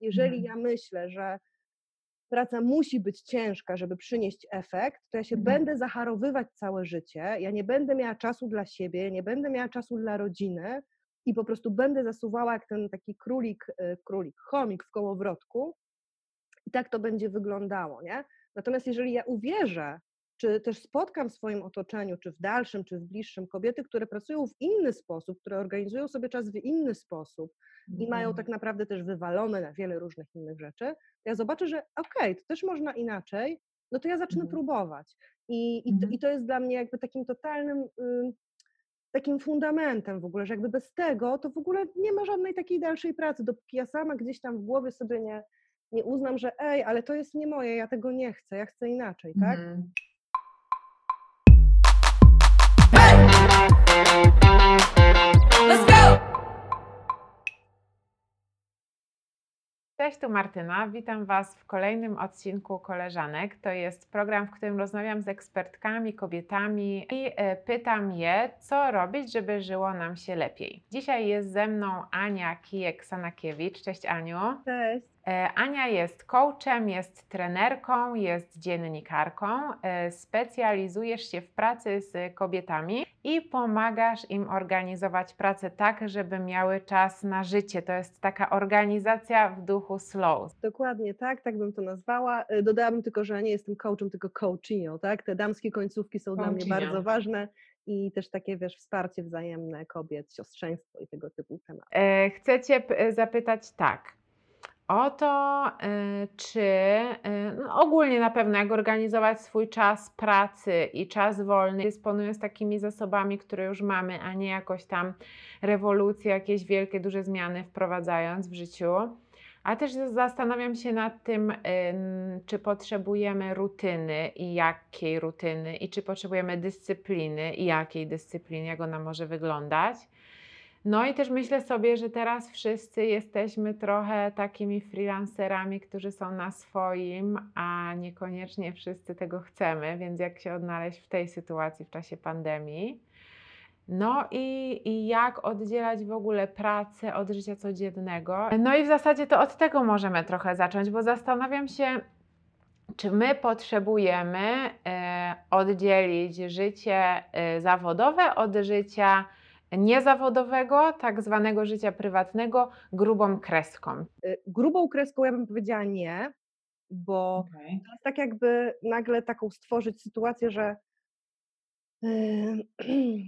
Jeżeli ja myślę, że praca musi być ciężka, żeby przynieść efekt, to ja się Mhm. będę zacharowywać całe życie, ja nie będę miała czasu dla siebie, nie będę miała czasu dla rodziny i po prostu będę zasuwała jak ten taki królik, y, królik, chomik w kołowrotku i tak to będzie wyglądało, nie? Natomiast jeżeli ja uwierzę, czy też spotkam w swoim otoczeniu, czy w dalszym, czy w bliższym kobiety, które pracują w inny sposób, które organizują sobie czas w inny sposób i mają Mhm. tak naprawdę też wywalone na wiele różnych innych rzeczy, ja zobaczę, że okej, to też można inaczej, no to ja zacznę Mhm. próbować. I, i, to, Mhm. I to jest dla mnie jakby takim totalnym, ym, takim fundamentem w ogóle, że jakby bez tego to w ogóle nie ma żadnej takiej dalszej pracy, dopóki ja sama gdzieś tam w głowie sobie nie, nie uznam, że ej, ale to jest nie moje, ja tego nie chcę, ja chcę inaczej, tak? Mhm. Let's go! Cześć, tu Martyna. Witam Was w kolejnym odcinku Koleżanek. To jest program, w którym rozmawiam z ekspertkami, kobietami i e, pytam je, co robić, żeby żyło nam się lepiej. Dzisiaj jest ze mną Ania Kijek-Sanakiewicz. Cześć Aniu. Cześć. E, Ania jest coachem, jest trenerką, jest dziennikarką. E, Specjalizujesz się w pracy z kobietami i pomagasz im organizować pracę tak, żeby miały czas na życie. To jest taka organizacja w duchu slow. Dokładnie tak, tak bym to nazwała. Y, Dodałabym tylko, że nie jestem coachem, tylko coachinio, tak? Te damskie końcówki są dla mnie Coachinio. bardzo ważne i też takie, wiesz, wsparcie wzajemne kobiet, siostrzeństwo i tego typu tematy. E, Chcę Cię zapytać tak. O to, e, czy e, no ogólnie na pewno, jak organizować swój czas pracy i czas wolny, dysponując takimi zasobami, które już mamy, a nie jakoś tam rewolucje, jakieś wielkie, duże zmiany wprowadzając w życiu. A też zastanawiam się nad tym, ym, czy potrzebujemy rutyny i jakiej rutyny, i czy potrzebujemy dyscypliny i jakiej dyscypliny, jak ona może wyglądać. No i też myślę sobie, że teraz wszyscy jesteśmy trochę takimi freelancerami, którzy są na swoim, a niekoniecznie wszyscy tego chcemy, więc jak się odnaleźć w tej sytuacji w czasie pandemii. No i, i jak oddzielać w ogóle pracę od życia codziennego. No i w zasadzie to od tego możemy trochę zacząć, bo zastanawiam się, czy my potrzebujemy e, oddzielić życie e, zawodowe od życia niezawodowego, tak zwanego życia prywatnego, grubą kreską. Y, Grubą kreską ja bym powiedziała nie, bo Okej. to jest tak jakby nagle taką stworzyć sytuację, że yy,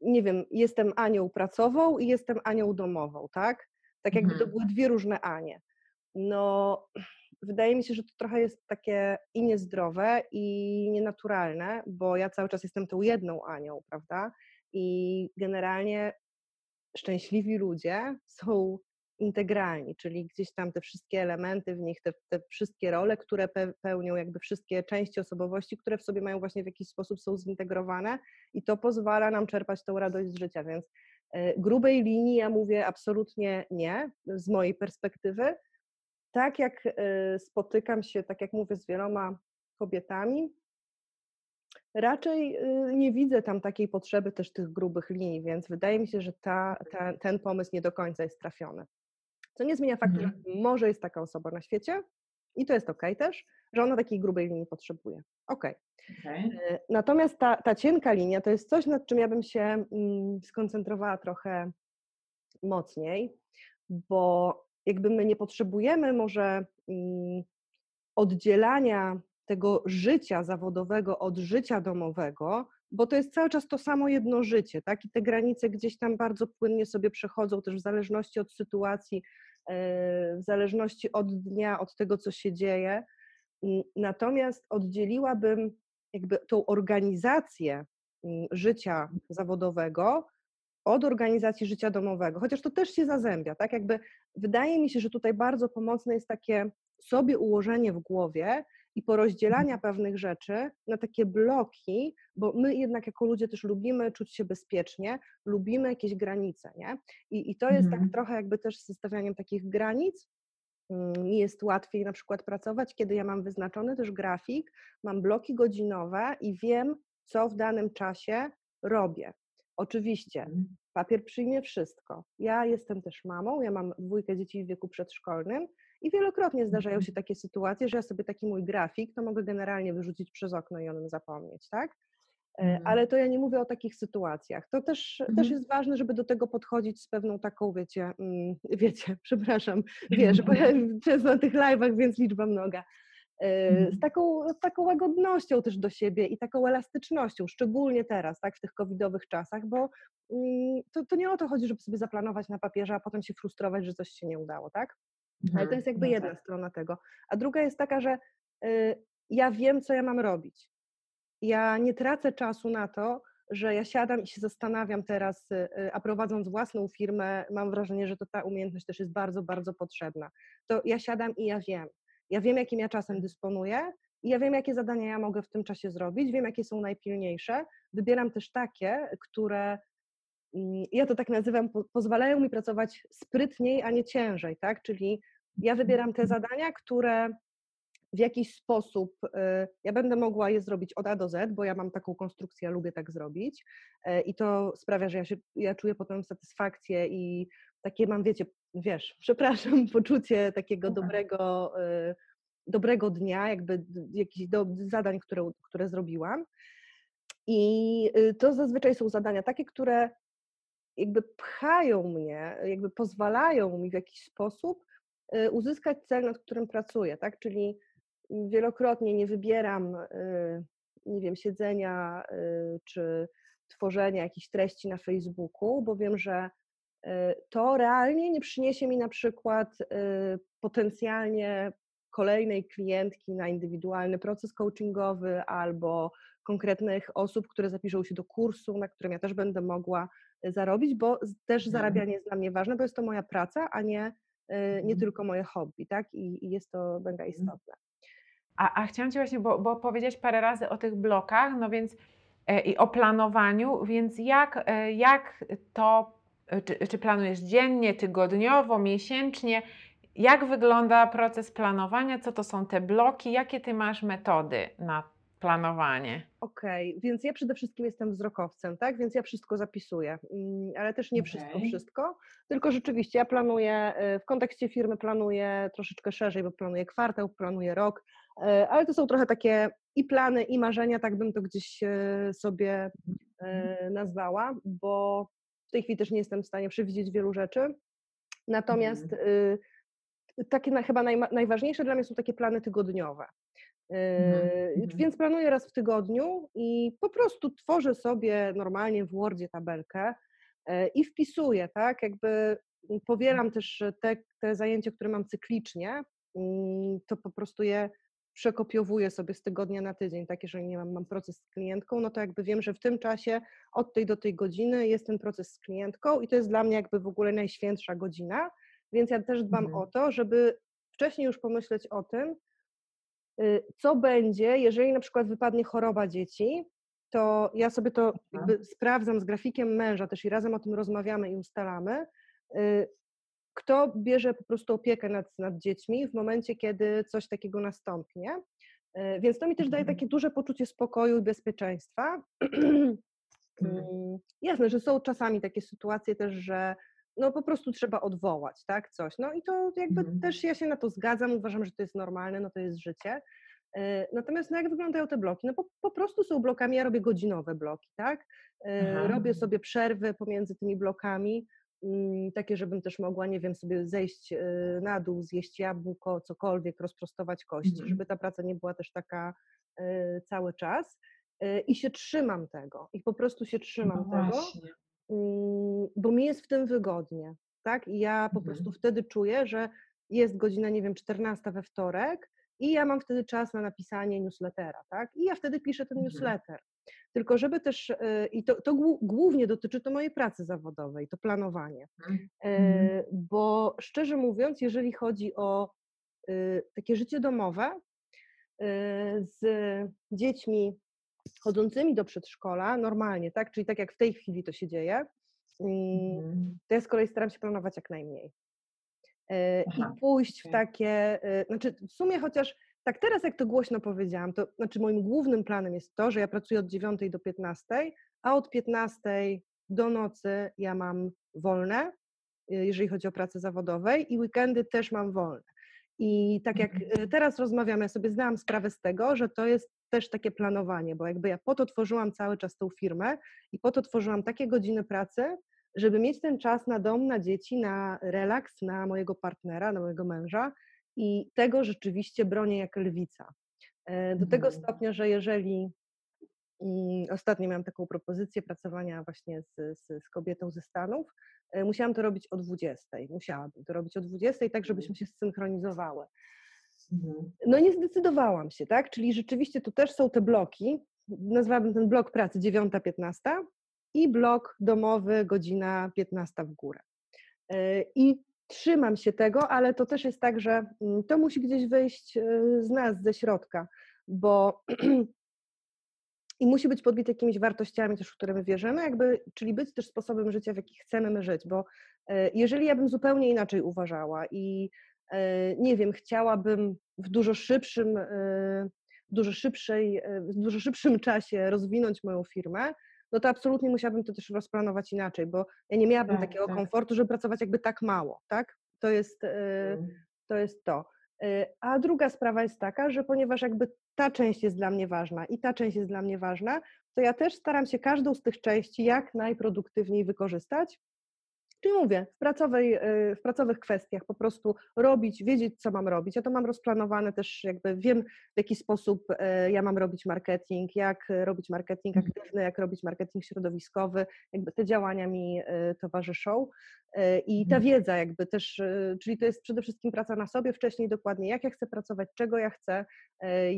nie wiem, jestem Anią pracową i jestem Anią domową, tak? Tak jakby to Mhm. były dwie różne Anie. No, wydaje mi się, że to trochę jest takie i niezdrowe, i nienaturalne, bo ja cały czas jestem tą jedną Anią, prawda? I generalnie szczęśliwi ludzie są integralni, czyli gdzieś tam te wszystkie elementy w nich, te, te wszystkie role, które pe, pełnią, jakby wszystkie części osobowości, które w sobie mają właśnie w jakiś sposób są zintegrowane i to pozwala nam czerpać tą radość z życia, więc e, grubej linii ja mówię absolutnie nie, z mojej perspektywy. Tak jak e, spotykam się, tak jak mówię, z wieloma kobietami, Raczej y, nie widzę tam takiej potrzeby też tych grubych linii, więc wydaje mi się, że ta, ta, ten pomysł nie do końca jest trafiony. Co nie zmienia faktu, Mhm. że może jest taka osoba na świecie i to jest okej też, że ona takiej grubej linii potrzebuje. Okej. Okej. Y, Natomiast ta, ta cienka linia to jest coś, nad czym ja bym się mm, skoncentrowała trochę mocniej, bo jakby my nie potrzebujemy może mm, oddzielania tego życia zawodowego od życia domowego, bo to jest cały czas to samo jedno życie, tak? I te granice gdzieś tam bardzo płynnie sobie przechodzą też w zależności od sytuacji, e, w zależności od dnia, od tego, co się dzieje. Natomiast oddzieliłabym jakby tą organizację mm, życia zawodowego od organizacji życia domowego, chociaż to też się zazębia, tak? Jakby wydaje mi się, że tutaj bardzo pomocne jest takie sobie ułożenie w głowie i porozdzielania pewnych rzeczy na takie bloki, bo my jednak jako ludzie też lubimy czuć się bezpiecznie, lubimy jakieś granice, nie? I, i to jest Mhm. tak trochę jakby też z stawianiem takich granic, mm, mi jest łatwiej na przykład pracować, kiedy ja mam wyznaczony też grafik, mam bloki godzinowe i wiem, co w danym czasie robię. Oczywiście Mhm. papier przyjmie wszystko. Ja jestem też mamą, ja mam dwójkę dzieci w wieku przedszkolnym I wielokrotnie zdarzają Mhm. się takie sytuacje, że ja sobie taki mój grafik to mogę generalnie wyrzucić przez okno i o nim zapomnieć, tak? Mhm. Ale to ja nie mówię o takich sytuacjach. To też, też Mhm. jest ważne, żeby do tego podchodzić z pewną taką, wiecie, mm, wiecie, przepraszam, wiesz, bo ja często na tych live'ach, więc liczba mnoga. E, Mhm. Z taką, z taką łagodnością też do siebie i taką elastycznością, szczególnie teraz, tak, w tych covidowych czasach, bo mm, to, to nie o to chodzi, żeby sobie zaplanować na papierze, a potem się frustrować, że coś się nie udało, tak? Ale to Mhm. jest jakby No jedna tak. strona tego. A druga jest taka, że y, ja wiem, co ja mam robić. Ja nie tracę czasu na to, że ja siadam i się zastanawiam teraz, y, y, a prowadząc własną firmę, mam wrażenie, że to ta umiejętność też jest bardzo, bardzo potrzebna. To ja siadam i ja wiem. Ja wiem, jakim ja czasem dysponuję i ja wiem, jakie zadania ja mogę w tym czasie zrobić, wiem, jakie są najpilniejsze. Wybieram też takie, które ja to tak nazywam, po, pozwalają mi pracować sprytniej, a nie ciężej, tak? Czyli ja wybieram te zadania, które w jakiś sposób y, ja będę mogła je zrobić od A do Z, bo ja mam taką konstrukcję, ja lubię tak zrobić y, i to sprawia, że ja, się, ja czuję potem satysfakcję i takie mam, wiecie, wiesz, przepraszam, poczucie takiego Mhm. dobrego, y, dobrego dnia, jakby jakichś do, zadań, które, które zrobiłam. I y, to zazwyczaj są zadania takie, które jakby pchają mnie, jakby pozwalają mi w jakiś sposób y, uzyskać cel, nad którym pracuję, tak? Czyli wielokrotnie nie wybieram, y, nie wiem, siedzenia y, czy tworzenia jakichś treści na Facebooku, bo wiem, że to realnie nie przyniesie mi na przykład potencjalnie kolejnej klientki na indywidualny proces coachingowy albo konkretnych osób, które zapiszą się do kursu, na którym ja też będę mogła y, zarobić, bo też Mhm. zarabianie jest dla mnie ważne, bo jest to moja praca, a nie, y, nie Mhm. tylko moje hobby, tak? I, i jest to mega istotne. A, a chciałam Cię właśnie, bo, bo powiedziałeś parę razy o tych blokach, no więc e, i o planowaniu, więc jak, e, jak to, e, czy, czy planujesz dziennie, tygodniowo, miesięcznie? Jak wygląda proces planowania? Co to są te bloki? Jakie Ty masz metody na planowanie? Okej, więc ja przede wszystkim jestem wzrokowcem, tak? Więc ja wszystko zapisuję, mm, ale też nie wszystko, Okej. wszystko, tylko rzeczywiście ja planuję, y, w kontekście firmy planuję troszeczkę szerzej, bo planuję kwartał, planuję rok, y, ale to są trochę takie i plany, i marzenia, tak bym to gdzieś y, sobie y, nazwała, bo w tej chwili też nie jestem w stanie przewidzieć wielu rzeczy. Natomiast y, takie na, chyba najważniejsze dla mnie są takie plany tygodniowe. Yy, mhm. Więc planuję raz w tygodniu i po prostu tworzę sobie normalnie w Wordzie tabelkę yy, i wpisuję, tak? Jakby powielam też te, te zajęcia, które mam cyklicznie, mm, to po prostu je przekopiowuję sobie z tygodnia na tydzień, tak? Jeżeli nie mam, mam proces z klientką, no to jakby wiem, że w tym czasie od tej do tej godziny jest ten proces z klientką i to jest dla mnie jakby w ogóle najświętsza godzina, więc ja też dbam Mhm. o to, żeby wcześniej już pomyśleć o tym, co będzie, jeżeli na przykład wypadnie choroba dzieci, to ja sobie to jakby sprawdzam z grafikiem męża też i razem o tym rozmawiamy i ustalamy, y, kto bierze po prostu opiekę nad, nad dziećmi w momencie, kiedy coś takiego nastąpnie. Y, Więc to mi też daje Mhm. takie duże poczucie spokoju i bezpieczeństwa. Mhm. Mm, Jasne, że są czasami takie sytuacje też, że no po prostu trzeba odwołać, tak, coś. No i to jakby Mhm. też ja się na to zgadzam, uważam, że to jest normalne, no to jest życie. E, Natomiast no jak wyglądają te bloki? No po, po prostu są blokami, ja robię godzinowe bloki, tak? E, Aha. Robię sobie przerwy pomiędzy tymi blokami, mm, takie, żebym też mogła, nie wiem, sobie zejść e, na dół, zjeść jabłko, cokolwiek, rozprostować kości, Mhm. żeby ta praca nie była też taka cały czas. I się trzymam tego, i po prostu się trzymam No tego, właśnie. Mm, bo mi jest w tym wygodnie, tak? I ja po Mhm. prostu wtedy czuję, że jest godzina, nie wiem, 14 we wtorek i ja mam wtedy czas na napisanie newslettera, tak? I ja wtedy piszę ten Mhm. newsletter. Tylko żeby też, y, i to, to głównie dotyczy to mojej pracy zawodowej, to planowanie. Mhm. E, Bo szczerze mówiąc, jeżeli chodzi o y, takie życie domowe y, z dziećmi chodzącymi do przedszkola, normalnie, tak? Czyli tak jak w tej chwili to się dzieje, Mhm. to ja z kolei staram się planować jak najmniej. E, Aha, I pójść w okej. takie, e, znaczy w sumie chociaż tak teraz jak to głośno powiedziałam, to znaczy moim głównym planem jest to, że ja pracuję od 9 do 15, a od 15 do nocy ja mam wolne, e, jeżeli chodzi o pracę zawodowej i weekendy też mam wolne. I tak jak y, teraz rozmawiamy, ja sobie zdałam sprawę z tego, że to jest też takie planowanie, bo jakby ja po to tworzyłam cały czas tą firmę i po to tworzyłam takie godziny pracy, żeby mieć ten czas na dom, na dzieci, na relaks, na mojego partnera, na mojego męża i tego rzeczywiście bronię jak lwica. E, Do tego Mhm. stopnia, że jeżeli mm, ostatnio miałam taką propozycję pracowania właśnie z, z, z kobietą ze Stanów, e, musiałam to robić o 20. Musiałabym to robić o 20, tak żebyśmy się zsynchronizowały. Mhm. No nie zdecydowałam się, tak? Czyli rzeczywiście tu też są te bloki. Nazwałabym ten blok pracy 9-15 i blok domowy godzina 15 w górę. Yy, I trzymam się tego, ale to też jest tak, że mm, to musi gdzieś wyjść yy, z nas, ze środka, bo i musi być podbite jakimiś wartościami też, w które my wierzymy, jakby, czyli być też sposobem życia, w jaki chcemy my żyć, bo e, jeżeli ja bym zupełnie inaczej uważała i e, nie wiem, chciałabym w dużo szybszym, e, w dużo szybszej, e, w dużo szybszym czasie rozwinąć moją firmę, no to absolutnie musiałabym to też rozplanować inaczej, bo ja nie miałabym Tak, takiego tak. komfortu, żeby pracować jakby tak mało, tak? To jest, e, Mhm. to jest to. A druga sprawa jest taka, że ponieważ jakby ta część jest dla mnie ważna i ta część jest dla mnie ważna, to ja też staram się każdą z tych części jak najproduktywniej wykorzystać. Czyli mówię, w, pracowej, y, w pracowych kwestiach po prostu robić, wiedzieć, co mam robić. Ja to mam rozplanowane też, jakby wiem, w jaki sposób y, ja mam robić marketing, jak robić marketing Mhm. aktywny, jak robić marketing środowiskowy, jakby te działania mi y, towarzyszą. Y, I ta Mhm. wiedza jakby też, czyli to jest przede wszystkim praca na sobie wcześniej dokładnie, jak ja chcę pracować, czego ja chcę,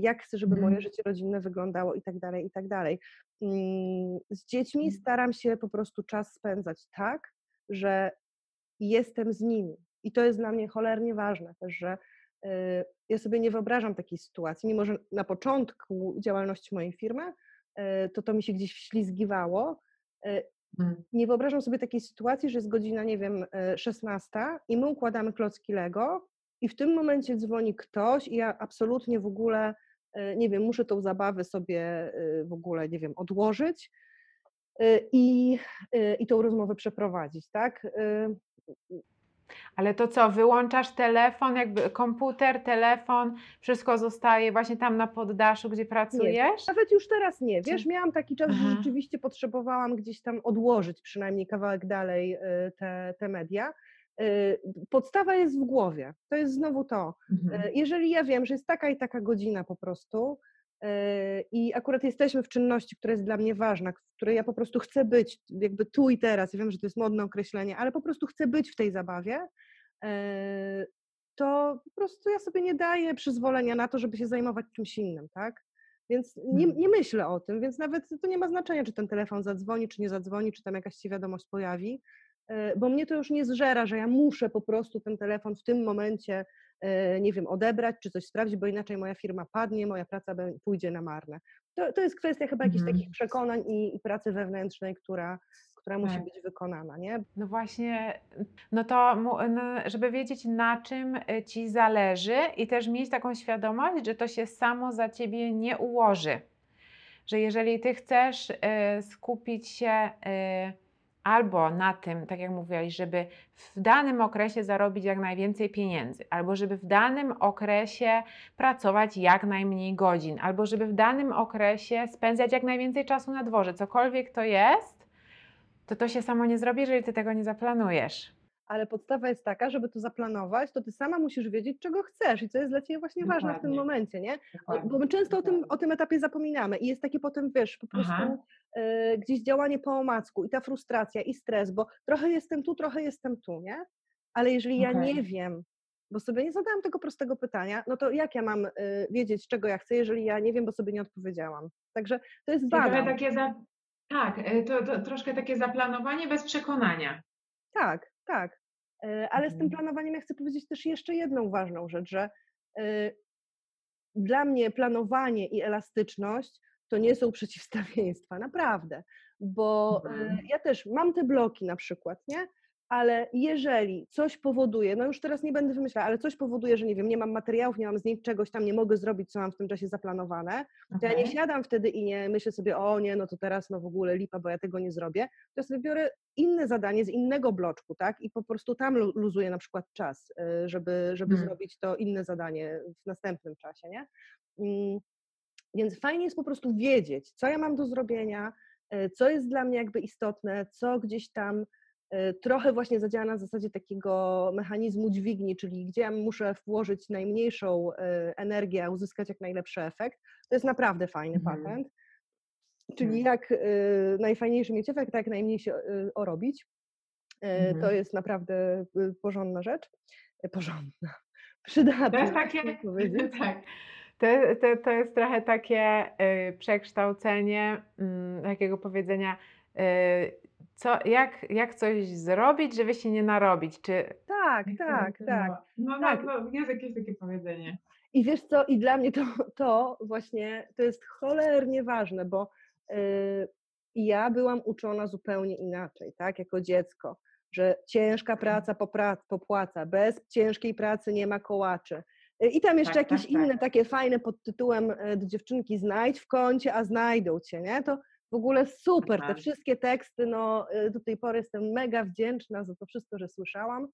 jak chcę, żeby moje Mhm. życie rodzinne wyglądało i tak dalej, i tak dalej. Mm, Z dziećmi staram się po prostu czas spędzać tak, że jestem z nimi. I to jest dla mnie cholernie ważne też, że y, ja sobie nie wyobrażam takiej sytuacji, mimo że na początku działalności mojej firmy y, to to mi się gdzieś wślizgiwało, y, Mhm. nie wyobrażam sobie takiej sytuacji, że jest godzina, nie wiem, e, 16 i my układamy klocki Lego i w tym momencie dzwoni ktoś i ja absolutnie w ogóle, nie wiem, muszę tą zabawę sobie w ogóle, nie wiem, odłożyć i, e, i tą rozmowę przeprowadzić, tak? E, Ale to co, wyłączasz telefon, jakby komputer, telefon, wszystko zostaje właśnie tam na poddaszu, gdzie pracujesz? Nawet już teraz nie, wiesz, miałam taki czas, że Aha. rzeczywiście potrzebowałam gdzieś tam odłożyć przynajmniej kawałek dalej te, te media. Podstawa jest w głowie, to jest znowu to. Mhm. Jeżeli ja wiem, że jest taka i taka godzina po prostu i akurat jesteśmy w czynności, która jest dla mnie ważna, w której ja po prostu chcę być, jakby tu i teraz, ja wiem, że to jest modne określenie, ale po prostu chcę być w tej zabawie, e, to po prostu ja sobie nie daję przyzwolenia na to, żeby się zajmować czymś innym, tak? Więc nie, Mhm. nie myślę o tym, więc nawet to nie ma znaczenia, czy ten telefon zadzwoni, czy nie zadzwoni, czy tam jakaś się wiadomość pojawi, e, bo mnie to już nie zżera, że ja muszę po prostu ten telefon w tym momencie, nie wiem, odebrać, czy coś sprawdzić, bo inaczej moja firma padnie, moja praca pójdzie na marne. To, to jest kwestia chyba jakichś Mhm. takich przekonań i, i pracy wewnętrznej, która, która musi Tak. być wykonana, nie? No właśnie, no to no, żeby wiedzieć na czym y, ci zależy i też mieć taką świadomość, że to się samo za ciebie nie ułoży. Że jeżeli ty chcesz y, skupić się y, albo na tym, tak jak mówiłaś, żeby w danym okresie zarobić jak najwięcej pieniędzy, albo żeby w danym okresie pracować jak najmniej godzin, albo żeby w danym okresie spędzać jak najwięcej czasu na dworze, cokolwiek to jest, to to się samo nie zrobi, jeżeli ty tego nie zaplanujesz. Ale podstawa jest taka, żeby to zaplanować, to ty sama musisz wiedzieć, czego chcesz i co jest dla ciebie właśnie ważne w tym Dokładnie. momencie, nie? Dokładnie, bo my często o tym, dokładnie. o tym etapie zapominamy i jest takie potem, wiesz, po prostu e, gdzieś działanie po omacku i ta frustracja i stres, bo trochę jestem tu, trochę jestem tu, nie? Ale jeżeli ja Okej. nie wiem, bo sobie nie zadałam tego prostego pytania, no to jak ja mam e, wiedzieć, czego ja chcę, jeżeli ja nie wiem, bo sobie nie odpowiedziałam? Także to jest banał. takie za... Tak, y, to, to troszkę takie zaplanowanie bez przekonania. Tak, tak. E, Ale z tym Mhm. planowaniem ja chcę powiedzieć też jeszcze jedną ważną rzecz, że e, dla mnie planowanie i elastyczność to nie są przeciwstawieństwa, naprawdę. Bo e, Mhm. ja też mam te bloki na przykład, nie? Ale jeżeli coś powoduje, no już teraz nie będę wymyślała, ale coś powoduje, że nie wiem, nie mam materiałów, nie mam z nich czegoś tam, nie mogę zrobić, co mam w tym czasie zaplanowane, to ja nie siadam wtedy i nie myślę sobie, o nie, no to teraz no w ogóle lipa, bo ja tego nie zrobię, to ja sobie biorę inne zadanie z innego bloczku, tak, i po prostu tam lu- luzuję na przykład czas, y, żeby, żeby Mhm. zrobić to inne zadanie w następnym czasie, nie? Mm, Więc fajnie jest po prostu wiedzieć, co ja mam do zrobienia, y, co jest dla mnie jakby istotne, co gdzieś tam trochę właśnie zadziała na zasadzie takiego mechanizmu dźwigni, czyli gdzie ja muszę włożyć najmniejszą y, energię, a uzyskać jak najlepszy efekt. To jest naprawdę fajny Mhm. patent. Czyli Mhm. jak y, najfajniejszy mieć efekt, tak jak najmniej się y, orobić. Y, To Mhm. jest naprawdę porządna rzecz. Porządna. Przydatna. To jest takie, tak. To, to, to jest trochę takie przekształcenie mm, takiego powiedzenia, co, jak, jak coś zrobić, żeby się nie narobić. Czy Tak, Jak to tak, by tak. było? No, Tak. no, no, jest jakieś takie powiedzenie. I wiesz co, i dla mnie to, to właśnie to jest cholernie ważne, bo y, ja byłam uczona zupełnie inaczej, tak, jako dziecko, że ciężka praca popłaca, bez ciężkiej pracy nie ma kołaczy. Y, I tam jeszcze Tak, jakieś tak, tak. inne takie fajne pod tytułem y, do dziewczynki znajdź w kącie, a znajdą cię, nie? To w ogóle super, te wszystkie teksty, no y, do tej pory jestem mega wdzięczna za to wszystko, że słyszałam,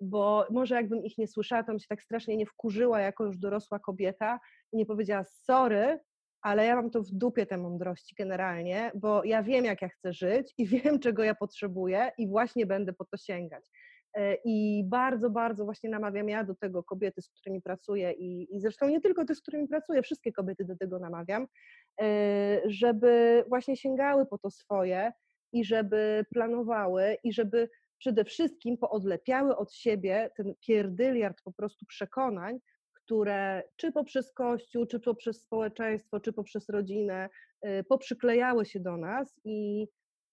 bo może jakbym ich nie słyszała, to bym się tak strasznie nie wkurzyła jako już dorosła kobieta i nie powiedziała sorry, ale ja mam to w dupie te mądrości generalnie, bo ja wiem, jak ja chcę żyć i wiem, czego ja potrzebuję i właśnie będę po to sięgać. E, I bardzo, bardzo właśnie namawiam ja do tego kobiety, z którymi pracuję i, i zresztą nie tylko te, z którymi pracuję, wszystkie kobiety do tego namawiam, e, żeby właśnie sięgały po to swoje i żeby planowały i żeby przede wszystkim poodlepiały od siebie ten pierdyliard po prostu przekonań, które czy poprzez Kościół, czy poprzez społeczeństwo, czy poprzez rodzinę y, poprzyklejały się do nas i,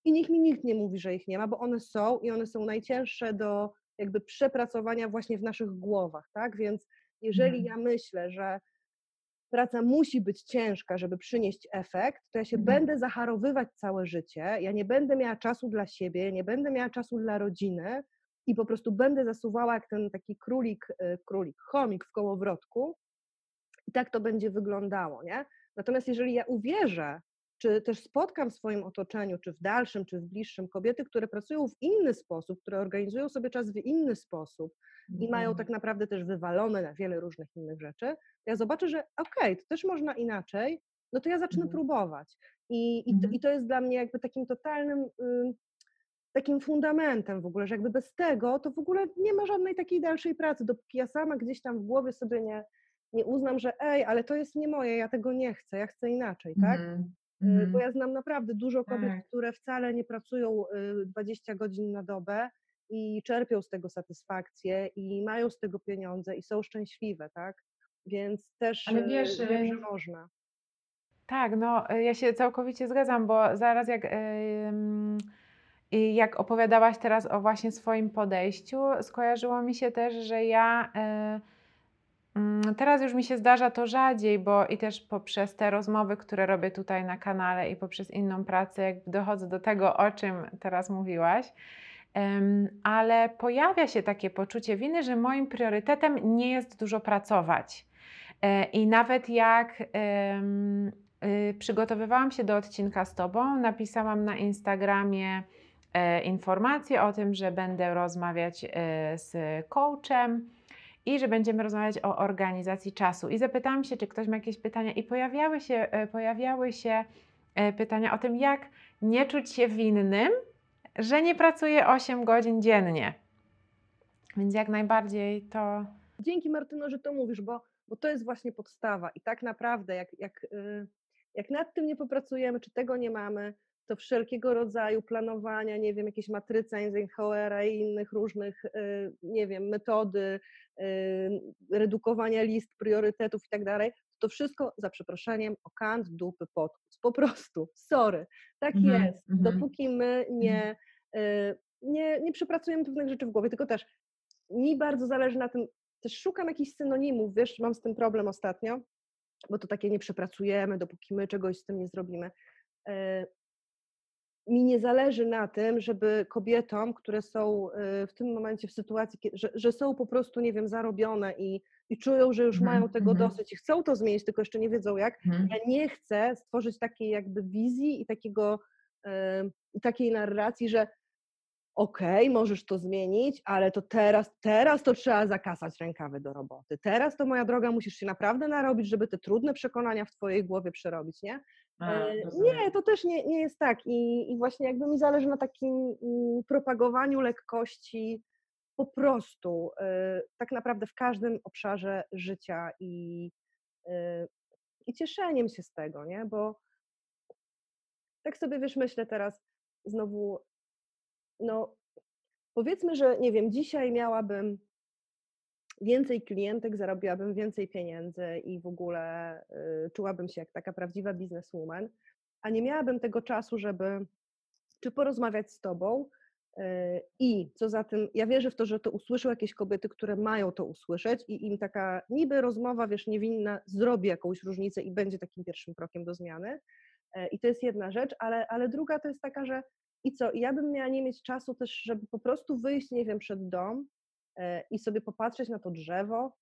i niech mi nikt nie mówi, że ich nie ma, bo one są i one są najcięższe do jakby przepracowania właśnie w naszych głowach, tak? Więc jeżeli Mhm. ja myślę, że praca musi być ciężka, żeby przynieść efekt, to ja się Mhm. będę zacharowywać całe życie, ja nie będę miała czasu dla siebie, nie będę miała czasu dla rodziny i po prostu będę zasuwała jak ten taki królik, y, królik, chomik w kołowrotku i tak to będzie wyglądało, nie? Natomiast jeżeli ja uwierzę, czy też spotkam w swoim otoczeniu, czy w dalszym, czy w bliższym kobiety, które pracują w inny sposób, które organizują sobie czas w inny sposób, i mają Mhm. tak naprawdę też wywalone na wiele różnych innych rzeczy, ja zobaczę, że okej, to też można inaczej, no to ja zacznę Mhm. próbować. I, i, to, Mhm. I to jest dla mnie jakby takim totalnym, ym, takim fundamentem w ogóle, że jakby bez tego to w ogóle nie ma żadnej takiej dalszej pracy, dopóki ja sama gdzieś tam w głowie sobie nie, nie uznam, że ej, ale to jest nie moje, ja tego nie chcę, ja chcę inaczej, tak? Mhm. Y, Bo Mhm. ja znam naprawdę dużo kobiet, Tak. które wcale nie pracują y, 20 godzin na dobę i czerpią z tego satysfakcję i mają z tego pieniądze i są szczęśliwe, tak? Więc też Ale y, wiesz, wiem, y, że można. Tak, no y, ja się całkowicie zgadzam, bo zaraz jak, jak opowiadałaś teraz o właśnie swoim podejściu, skojarzyło mi się też, że ja y, teraz już mi się zdarza to rzadziej, bo i też poprzez te rozmowy, które robię tutaj na kanale i poprzez inną pracę, jakby dochodzę do tego, o czym teraz mówiłaś. Ale pojawia się takie poczucie winy, że moim priorytetem nie jest dużo pracować. E, I nawet jak y, przygotowywałam się do odcinka z Tobą, napisałam na Instagramie e, informację o tym, że będę rozmawiać e, z coachem i że będziemy rozmawiać o organizacji czasu. I zapytałam się, czy ktoś ma jakieś pytania, i pojawiały się, e, pojawiały się e, pytania o tym, jak nie czuć się winnym, że nie pracuję 8 godzin dziennie. Więc jak najbardziej to. Dzięki Martyno, że to mówisz, bo, bo to jest właśnie podstawa i tak naprawdę jak, jak, y, jak nad tym nie popracujemy, czy tego nie mamy, to wszelkiego rodzaju planowania, nie wiem, jakieś matryce Eisenhowera i innych różnych, y, nie wiem, metody y, redukowania list priorytetów i tak dalej, to wszystko za przeproszeniem o kant dupy podkus. Po prostu, sorry, tak Mhm, jest. mhm. Dopóki my nie, y, nie, nie przepracujemy pewnych rzeczy w głowie, tylko też mi bardzo zależy na tym, też szukam jakichś synonimów, wiesz, mam z tym problem ostatnio, bo to takie nie przepracujemy, dopóki my czegoś z tym nie zrobimy. Mi nie zależy na tym, żeby kobietom, które są y, w tym momencie w sytuacji, że, że są po prostu, nie wiem, zarobione i, i czują, że już Mhm, mają tego mhm. dosyć i chcą to zmienić, tylko jeszcze nie wiedzą jak. Mhm. Ja nie chcę stworzyć takiej jakby wizji i takiego, y, takiej narracji, że okej, możesz to zmienić, ale to teraz, teraz to trzeba zakasać rękawy do roboty. Teraz to, moja droga, musisz się naprawdę narobić, żeby te trudne przekonania w twojej głowie przerobić, nie? E. Nie, to też nie, nie jest tak. I, I właśnie jakby mi zależy na takim mm, propagowaniu lekkości po prostu, e, tak naprawdę w każdym obszarze życia i, e, i cieszeniem się z tego, nie? Bo tak sobie wiesz, myślę teraz znowu, no powiedzmy, że nie wiem, dzisiaj miałabym więcej klientek, zarobiłabym więcej pieniędzy i w ogóle y, czułabym się jak taka prawdziwa bizneswoman, a nie miałabym tego czasu, żeby czy porozmawiać z tobą y, i co za tym, ja wierzę w to, że to usłyszą jakieś kobiety, które mają to usłyszeć i im taka niby rozmowa, wiesz, niewinna zrobi jakąś różnicę i będzie takim pierwszym krokiem do zmiany. E, I to jest jedna rzecz, ale, ale druga to jest taka, że i co, ja bym miała nie mieć czasu też, żeby po prostu wyjść, nie wiem, przed dom i sobie popatrzeć na to drzewo.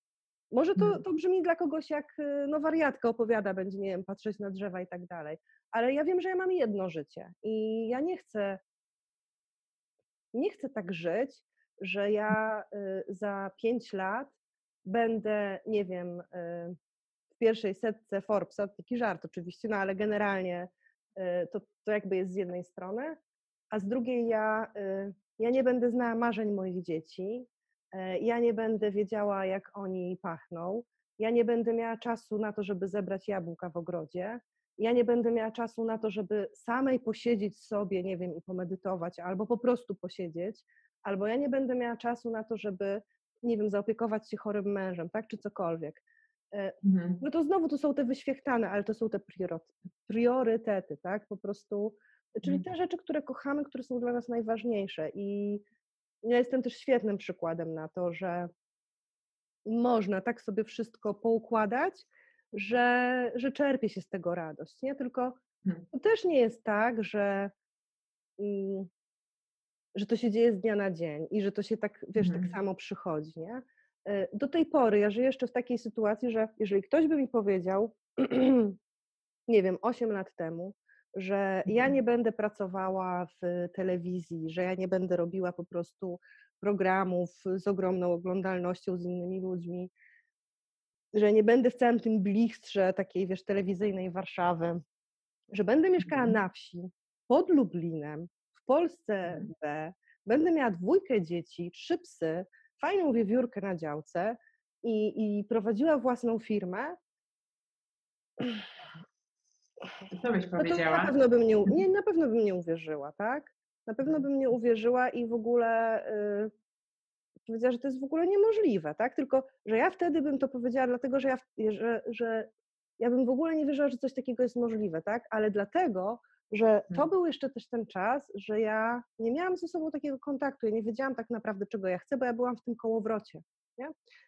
Może to, Mhm. to brzmi dla kogoś jak y, no wariatka opowiada, będzie, nie wiem, patrzeć na drzewa i tak dalej. Ale ja wiem, że ja mam jedno życie i ja nie chcę, nie chcę tak żyć, że ja y, za pięć lat będę, nie wiem, w pierwszej setce Forbesa, taki żart oczywiście, no ale generalnie to, to jakby jest z jednej strony, a z drugiej ja, ja nie będę znała marzeń moich dzieci, e, ja nie będę wiedziała, jak oni pachną, ja nie będę miała czasu na to, żeby zebrać jabłka w ogrodzie, ja nie będę miała czasu na to, żeby samej posiedzieć sobie, nie wiem, i pomedytować, albo po prostu posiedzieć, albo ja nie będę miała czasu na to, żeby, nie wiem, zaopiekować się chorym mężem, tak, czy cokolwiek. E, Mhm. no to znowu to są te wyświechtane, ale to są te priorytety, tak? Po prostu, czyli te Mhm. rzeczy, które kochamy, które są dla nas najważniejsze. I ja jestem też świetnym przykładem na to, że można tak sobie wszystko poukładać, że, że czerpie się z tego radość, nie? Tylko Mhm. to też nie jest tak, że, mm, że to się dzieje z dnia na dzień i że to się tak, wiesz, tak Mhm. samo przychodzi, nie? E, Do tej pory ja żyję jeszcze w takiej sytuacji, że jeżeli ktoś by mi powiedział, nie wiem, 8 lat temu, że ja Mhm. nie będę pracowała w telewizji, że ja nie będę robiła po prostu programów z ogromną oglądalnością z innymi ludźmi, że nie będę w całym tym blichstrze takiej, wiesz, telewizyjnej Warszawy, że będę mieszkała Mhm. na wsi, pod Lublinem, w Polsce Mhm. B, będę miała dwójkę dzieci, trzy psy, fajną wiewiórkę na działce i, i prowadziła własną firmę, co byś no to na powiedziała? pewno bym nie, nie, na pewno bym nie uwierzyła, tak? Na pewno bym nie uwierzyła i w ogóle y, powiedziała, że to jest w ogóle niemożliwe, tak? Tylko, że ja wtedy bym to powiedziała, dlatego że ja, że, że ja bym w ogóle nie wierzyła, że coś takiego jest możliwe, tak? Ale dlatego, że to Mhm. był jeszcze też ten czas, że ja nie miałam ze sobą takiego kontaktu, ja nie wiedziałam tak naprawdę, czego ja chcę, bo ja byłam w tym kołowrocie, nie?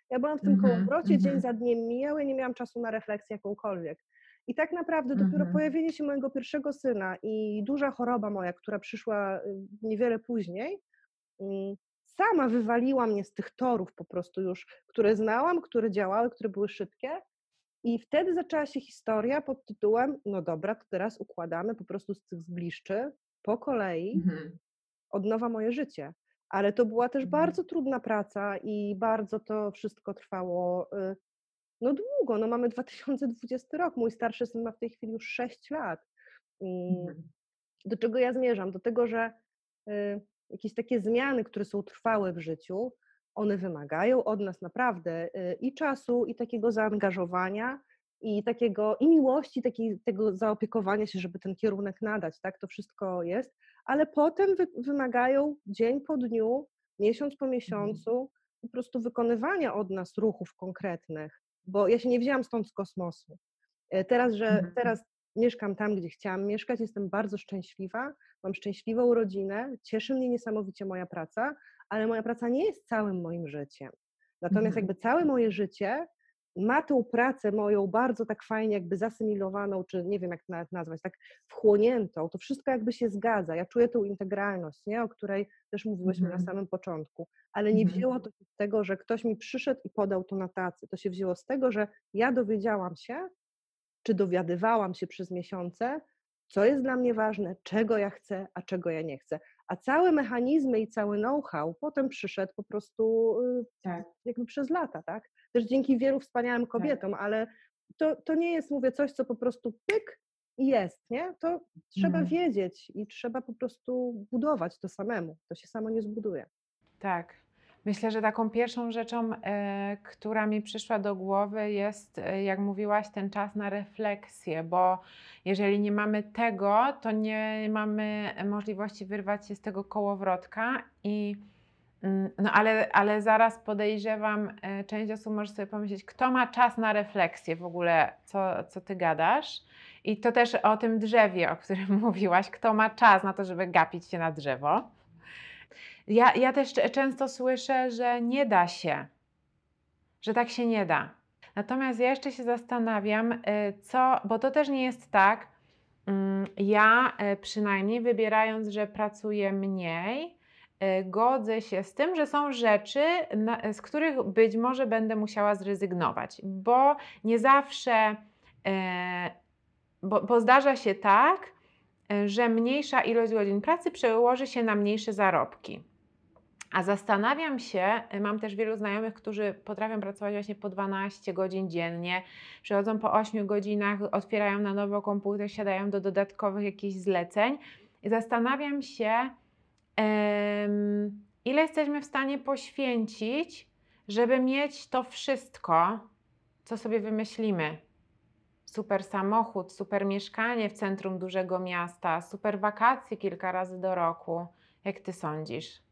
Ja byłam w tym Mhm, kołowrocie, dzień mhm. za dniem mijał, ja nie miałam czasu na refleksję jakąkolwiek. I tak naprawdę dopiero Mhm. pojawienie się mojego pierwszego syna i duża choroba moja, która przyszła y, niewiele później, mm, sama wywaliła mnie z tych torów po prostu już, które znałam, które działały, które były szybkie. I wtedy zaczęła się historia pod tytułem: No dobra, to teraz układamy po prostu z tych zbliszczy po kolei Mhm. od nowa moje życie. Ale to była też Mhm. bardzo trudna praca i bardzo to wszystko trwało y, no długo. No mamy 2020 rok. Mój starszy syn ma w tej chwili już 6 lat. Mhm. Do czego ja zmierzam? Do tego, że y, jakieś takie zmiany, które są trwałe w życiu, one wymagają od nas naprawdę y, i czasu, i takiego zaangażowania, i takiego, i miłości, takiej, tego zaopiekowania się, żeby ten kierunek nadać, tak? To wszystko jest, ale potem wy, wymagają dzień po dniu, miesiąc po miesiącu, po prostu wykonywania od nas ruchów konkretnych, bo ja się nie wzięłam stąd z kosmosu. E, Teraz, że Mhm. teraz mieszkam tam, gdzie chciałam mieszkać, jestem bardzo szczęśliwa, mam szczęśliwą rodzinę, cieszy mnie niesamowicie moja praca, ale moja praca nie jest całym moim życiem. Natomiast Mhm. jakby całe moje życie ma tą pracę moją bardzo tak fajnie jakby zasymilowaną, czy nie wiem jak to nawet nazwać, tak wchłoniętą, to wszystko jakby się zgadza. Ja czuję tą integralność, nie? o której też mówiłyśmy na Mhm. samym początku, ale nie Mhm. wzięło to się z tego, że ktoś mi przyszedł i podał to na tacy. To się wzięło z tego, że ja dowiedziałam się, czy dowiadywałam się przez miesiące, co jest dla mnie ważne, czego ja chcę, a czego ja nie chcę. A całe mechanizmy i cały know-how potem przyszedł po prostu y, Tak. jakby przez lata, tak? Też dzięki wielu wspaniałym kobietom, ale to, to nie jest, mówię, coś, co po prostu pyk i jest, nie? To trzeba Mhm. wiedzieć i trzeba po prostu budować to samemu. To się samo nie zbuduje. Tak. Myślę, że taką pierwszą rzeczą, e, która mi przyszła do głowy, jest, e, jak mówiłaś, ten czas na refleksję, bo jeżeli nie mamy tego, to nie mamy możliwości wyrwać się z tego kołowrotka i no ale, ale zaraz podejrzewam, e, część osób może sobie pomyśleć, kto ma czas na refleksję w ogóle, co, co ty gadasz. I to też o tym drzewie, o którym mówiłaś, kto ma czas na to, żeby gapić się na drzewo. Ja, ja też często słyszę, że nie da się, że tak się nie da. Natomiast ja jeszcze się zastanawiam, y, co, bo to też nie jest tak. mm, Ja y, przynajmniej wybierając, że pracuję mniej, godzę się z tym, że są rzeczy, na, z których być może będę musiała zrezygnować, bo nie zawsze, e, bo, bo zdarza się tak, e, że mniejsza ilość godzin pracy przełoży się na mniejsze zarobki. A zastanawiam się, mam też wielu znajomych, którzy potrafią pracować właśnie po 12 godzin dziennie, przychodzą po 8 godzinach, otwierają na nowo komputer, siadają do dodatkowych jakichś zleceń i zastanawiam się, ile jesteśmy w stanie poświęcić, żeby mieć to wszystko, co sobie wymyślimy. Super samochód, super mieszkanie w centrum dużego miasta, super wakacje kilka razy do roku. Jak ty sądzisz?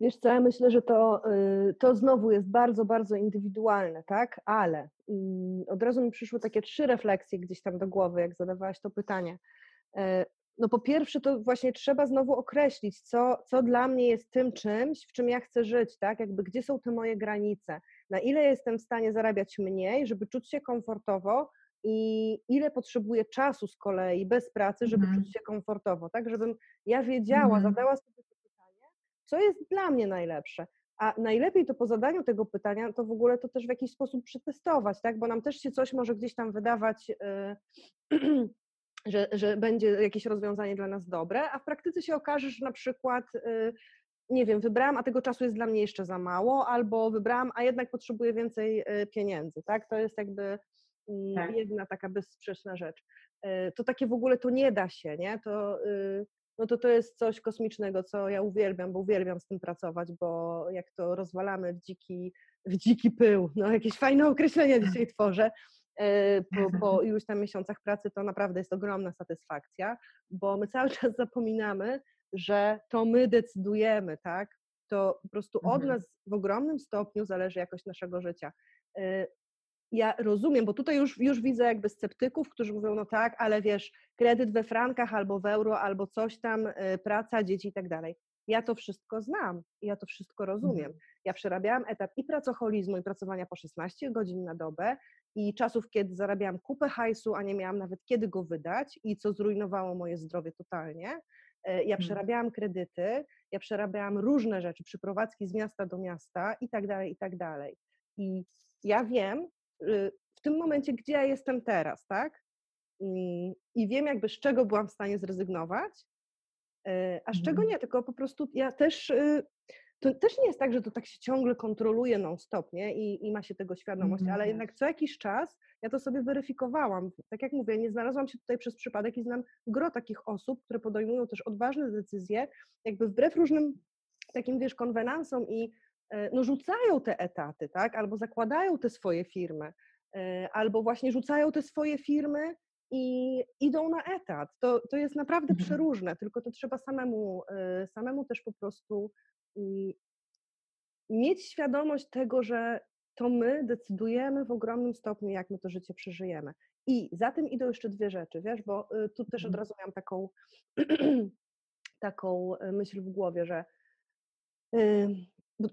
Wiesz co, ja myślę, że to, y, to znowu jest bardzo, bardzo indywidualne, tak? Ale mm, od razu mi przyszły takie trzy refleksje gdzieś tam do głowy, jak zadawałaś to pytanie. No po pierwsze, to właśnie trzeba znowu określić, co, co dla mnie jest tym czymś, w czym ja chcę żyć, tak? Jakby gdzie są te moje granice, na ile jestem w stanie zarabiać mniej, żeby czuć się komfortowo i ile potrzebuję czasu z kolei bez pracy, żeby Mhm. czuć się komfortowo, tak? Żebym ja wiedziała, Mhm. zadała sobie to pytanie, co jest dla mnie najlepsze. A najlepiej to po zadaniu tego pytania, to w ogóle to też w jakiś sposób przetestować, tak? Bo nam też się coś może gdzieś tam wydawać, y, że, że będzie jakieś rozwiązanie dla nas dobre, a w praktyce się okaże, że na przykład, y, nie wiem, wybrałam, a tego czasu jest dla mnie jeszcze za mało, albo wybrałam, a jednak potrzebuję więcej y, pieniędzy, tak? To jest jakby mm, Tak. jedna taka bezsprzeczna rzecz. Y, To takie w ogóle to nie da się, nie? To, no to to jest coś kosmicznego, co ja uwielbiam, bo uwielbiam z tym pracować, bo jak to rozwalamy w dziki, w dziki pył, no jakieś fajne określenia dzisiaj tworzę, po, po iluś tam miesiącach pracy, to naprawdę jest ogromna satysfakcja, bo my cały czas zapominamy, że to my decydujemy, tak? To po prostu od Mhm. nas w ogromnym stopniu zależy jakość naszego życia. E, Ja rozumiem, bo tutaj już, już widzę jakby sceptyków, którzy mówią, no tak, ale wiesz, kredyt we frankach albo w euro, albo coś tam, e, praca, dzieci i tak dalej. Ja to wszystko znam, ja to wszystko rozumiem. Mhm. Ja przerabiałam etap i pracoholizmu, i pracowania po 16 godzin na dobę, i czasów, kiedy zarabiałam kupę hajsu, a nie miałam nawet kiedy go wydać, i co zrujnowało moje zdrowie totalnie. E, Ja Mhm. przerabiałam kredyty, ja przerabiałam różne rzeczy, przyprowadzki z miasta do miasta i tak dalej, i tak dalej. I ja wiem y, w tym momencie, gdzie ja jestem teraz, tak? I wiem jakby z czego byłam w stanie zrezygnować, a z czego Mhm. nie, tylko po prostu ja też, y, to też nie jest tak, że to tak się ciągle kontroluje non-stop, nie? I, i ma się tego świadomość, Mhm. ale jednak co jakiś czas ja to sobie weryfikowałam. Tak jak mówię, nie znalazłam się tutaj przez przypadek i znam gro takich osób, które podejmują też odważne decyzje, jakby wbrew różnym takim, wiesz, konwenansom i e, no, rzucają te etaty, tak? Albo zakładają te swoje firmy, e, albo właśnie rzucają te swoje firmy i idą na etat. To, to jest naprawdę Mhm. przeróżne, tylko to trzeba samemu, e, samemu też po prostu mm, mieć świadomość tego, że to my decydujemy w ogromnym stopniu, jak my to życie przeżyjemy. I za tym idą jeszcze dwie rzeczy, wiesz, bo y, tu też od Mhm. razu miałam taką, taką y, myśl w głowie, że y,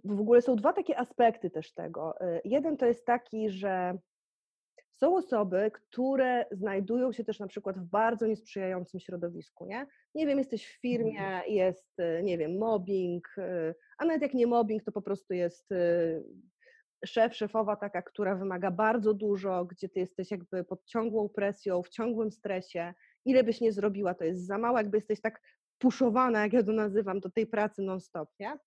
w ogóle są dwa takie aspekty też tego. Y, Jeden to jest taki, że są osoby, które znajdują się też na przykład w bardzo niesprzyjającym środowisku, nie? Nie wiem, jesteś w firmie, jest, y, nie wiem, mobbing, y, a nawet jak nie mobbing, to po prostu jest y, szef, szefowa taka, która wymaga bardzo dużo, gdzie ty jesteś jakby pod ciągłą presją, w ciągłym stresie. Ile byś nie zrobiła, to jest za mało, jakby jesteś tak puszowana, jak ja to nazywam, do tej pracy non-stop, nie?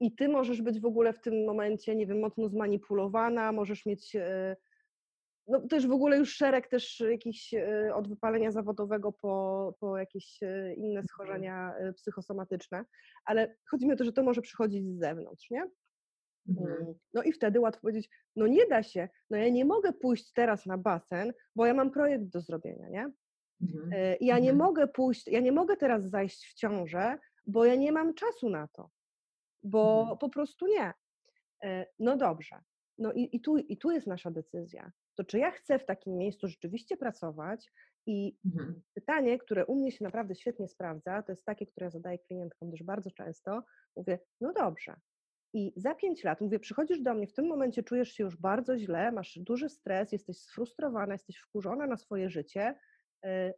I ty możesz być w ogóle w tym momencie, nie wiem, mocno zmanipulowana, możesz mieć e, no też w ogóle już szereg też jakichś e, od wypalenia zawodowego po, po jakieś e, inne schorzenia e, psychosomatyczne, ale chodzi mi o to, że to może przychodzić z zewnątrz, nie? Mhm. Mm, No i wtedy łatwo powiedzieć, no nie da się, no ja nie mogę pójść teraz na basen, bo ja mam projekt do zrobienia, nie? Mhm. Ja nie Mhm. mogę pójść, ja nie mogę teraz zajść w ciążę, bo ja nie mam czasu na to, bo Mhm. po prostu nie. E, No dobrze, no i, i, tu, i tu jest nasza decyzja. To czy ja chcę w takim miejscu rzeczywiście pracować i Mhm. pytanie, które u mnie się naprawdę świetnie sprawdza, to jest takie, które ja zadaję klientkom też bardzo często. Mówię, no dobrze. I za pięć lat, mówię, przychodzisz do mnie, w tym momencie czujesz się już bardzo źle, masz duży stres, jesteś sfrustrowana, jesteś wkurzona na swoje życie. y,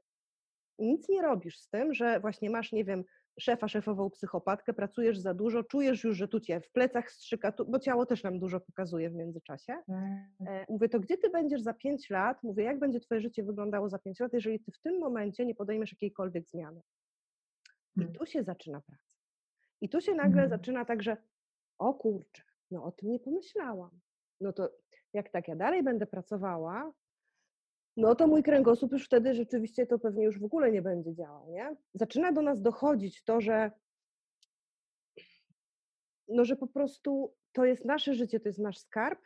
Nic nie robisz z tym, że właśnie masz, nie wiem, szefa, szefową psychopatkę, pracujesz za dużo, czujesz już, że tu cię w plecach strzyka, tu, bo ciało też nam dużo pokazuje w międzyczasie. E, Mówię, to gdzie ty będziesz za 5 lat? Mówię, jak będzie twoje życie wyglądało za 5 lat, jeżeli ty w tym momencie nie podejmiesz jakiejkolwiek zmiany? I Mhm. tu się zaczyna praca. I tu się nagle Mhm. zaczyna tak, że o kurczę, no o tym nie pomyślałam. No to jak tak ja dalej będę pracowała, no to mój kręgosłup już wtedy rzeczywiście to pewnie już w ogóle nie będzie działał, nie? Zaczyna do nas dochodzić to, że no, że po prostu to jest nasze życie, to jest nasz skarb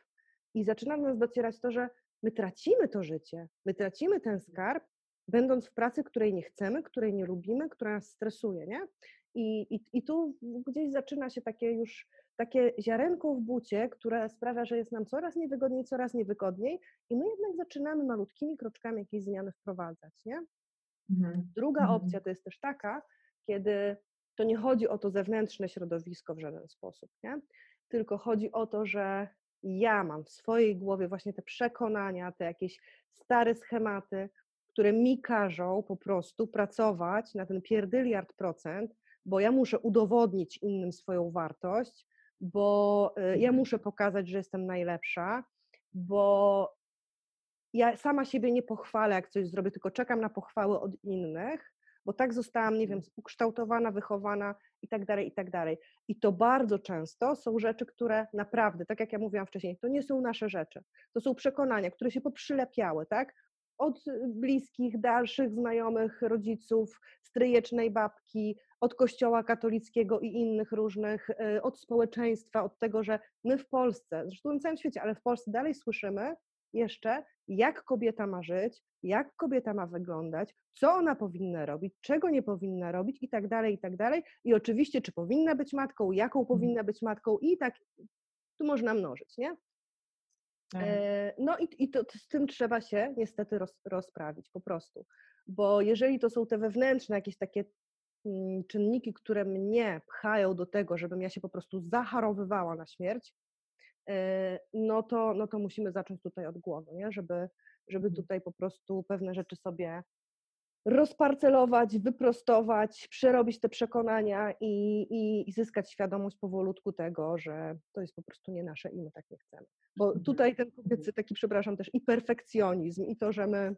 i zaczyna do nas docierać to, że my tracimy to życie, my tracimy ten skarb, będąc w pracy, której nie chcemy, której nie lubimy, która nas stresuje, nie? I, i, I tu gdzieś zaczyna się takie już takie ziarenko w bucie, które sprawia, że jest nam coraz niewygodniej, coraz niewygodniej i my jednak zaczynamy malutkimi kroczkami jakieś zmiany wprowadzać, nie? Mhm. Druga Mhm. opcja to jest też taka, kiedy to nie chodzi o to zewnętrzne środowisko w żaden sposób, nie? tylko chodzi o to, że ja mam w swojej głowie właśnie te przekonania, te jakieś stare schematy, które mi każą po prostu pracować na ten pierdyliard procent, bo ja muszę udowodnić innym swoją wartość, bo y, ja muszę pokazać, że jestem najlepsza, bo ja sama siebie nie pochwalę, jak coś zrobię, tylko czekam na pochwały od innych, bo tak zostałam, nie wiem, ukształtowana, wychowana i tak dalej, i tak dalej. I to bardzo często są rzeczy, które naprawdę, tak jak ja mówiłam wcześniej, to nie są nasze rzeczy. To są przekonania, które się poprzylepiały, tak? Od bliskich, dalszych, znajomych, rodziców, stryjecznej babki, od kościoła katolickiego i innych różnych, y, od społeczeństwa, od tego, że my w Polsce, zresztą na całym świecie, ale w Polsce dalej słyszymy jeszcze, jak kobieta ma żyć, jak kobieta ma wyglądać, co ona powinna robić, czego nie powinna robić i tak dalej, i tak dalej. I oczywiście, czy powinna być matką, jaką powinna być matką i tak tu można mnożyć, nie? Tak. E, No i, i to, z tym trzeba się niestety roz, rozprawić po prostu, bo jeżeli to są te wewnętrzne jakieś takie mm, czynniki, które mnie pchają do tego, żebym ja się po prostu zacharowywała na śmierć, e, no to, no to musimy zacząć tutaj od głowy, nie? Żeby, żeby Mhm. tutaj po prostu pewne rzeczy sobie rozparcelować, wyprostować, przerobić te przekonania i, i, i zyskać świadomość powolutku tego, że to jest po prostu nie nasze i my tak nie chcemy. Bo Mhm. tutaj ten kobiecy taki, przepraszam, też i perfekcjonizm i to, że my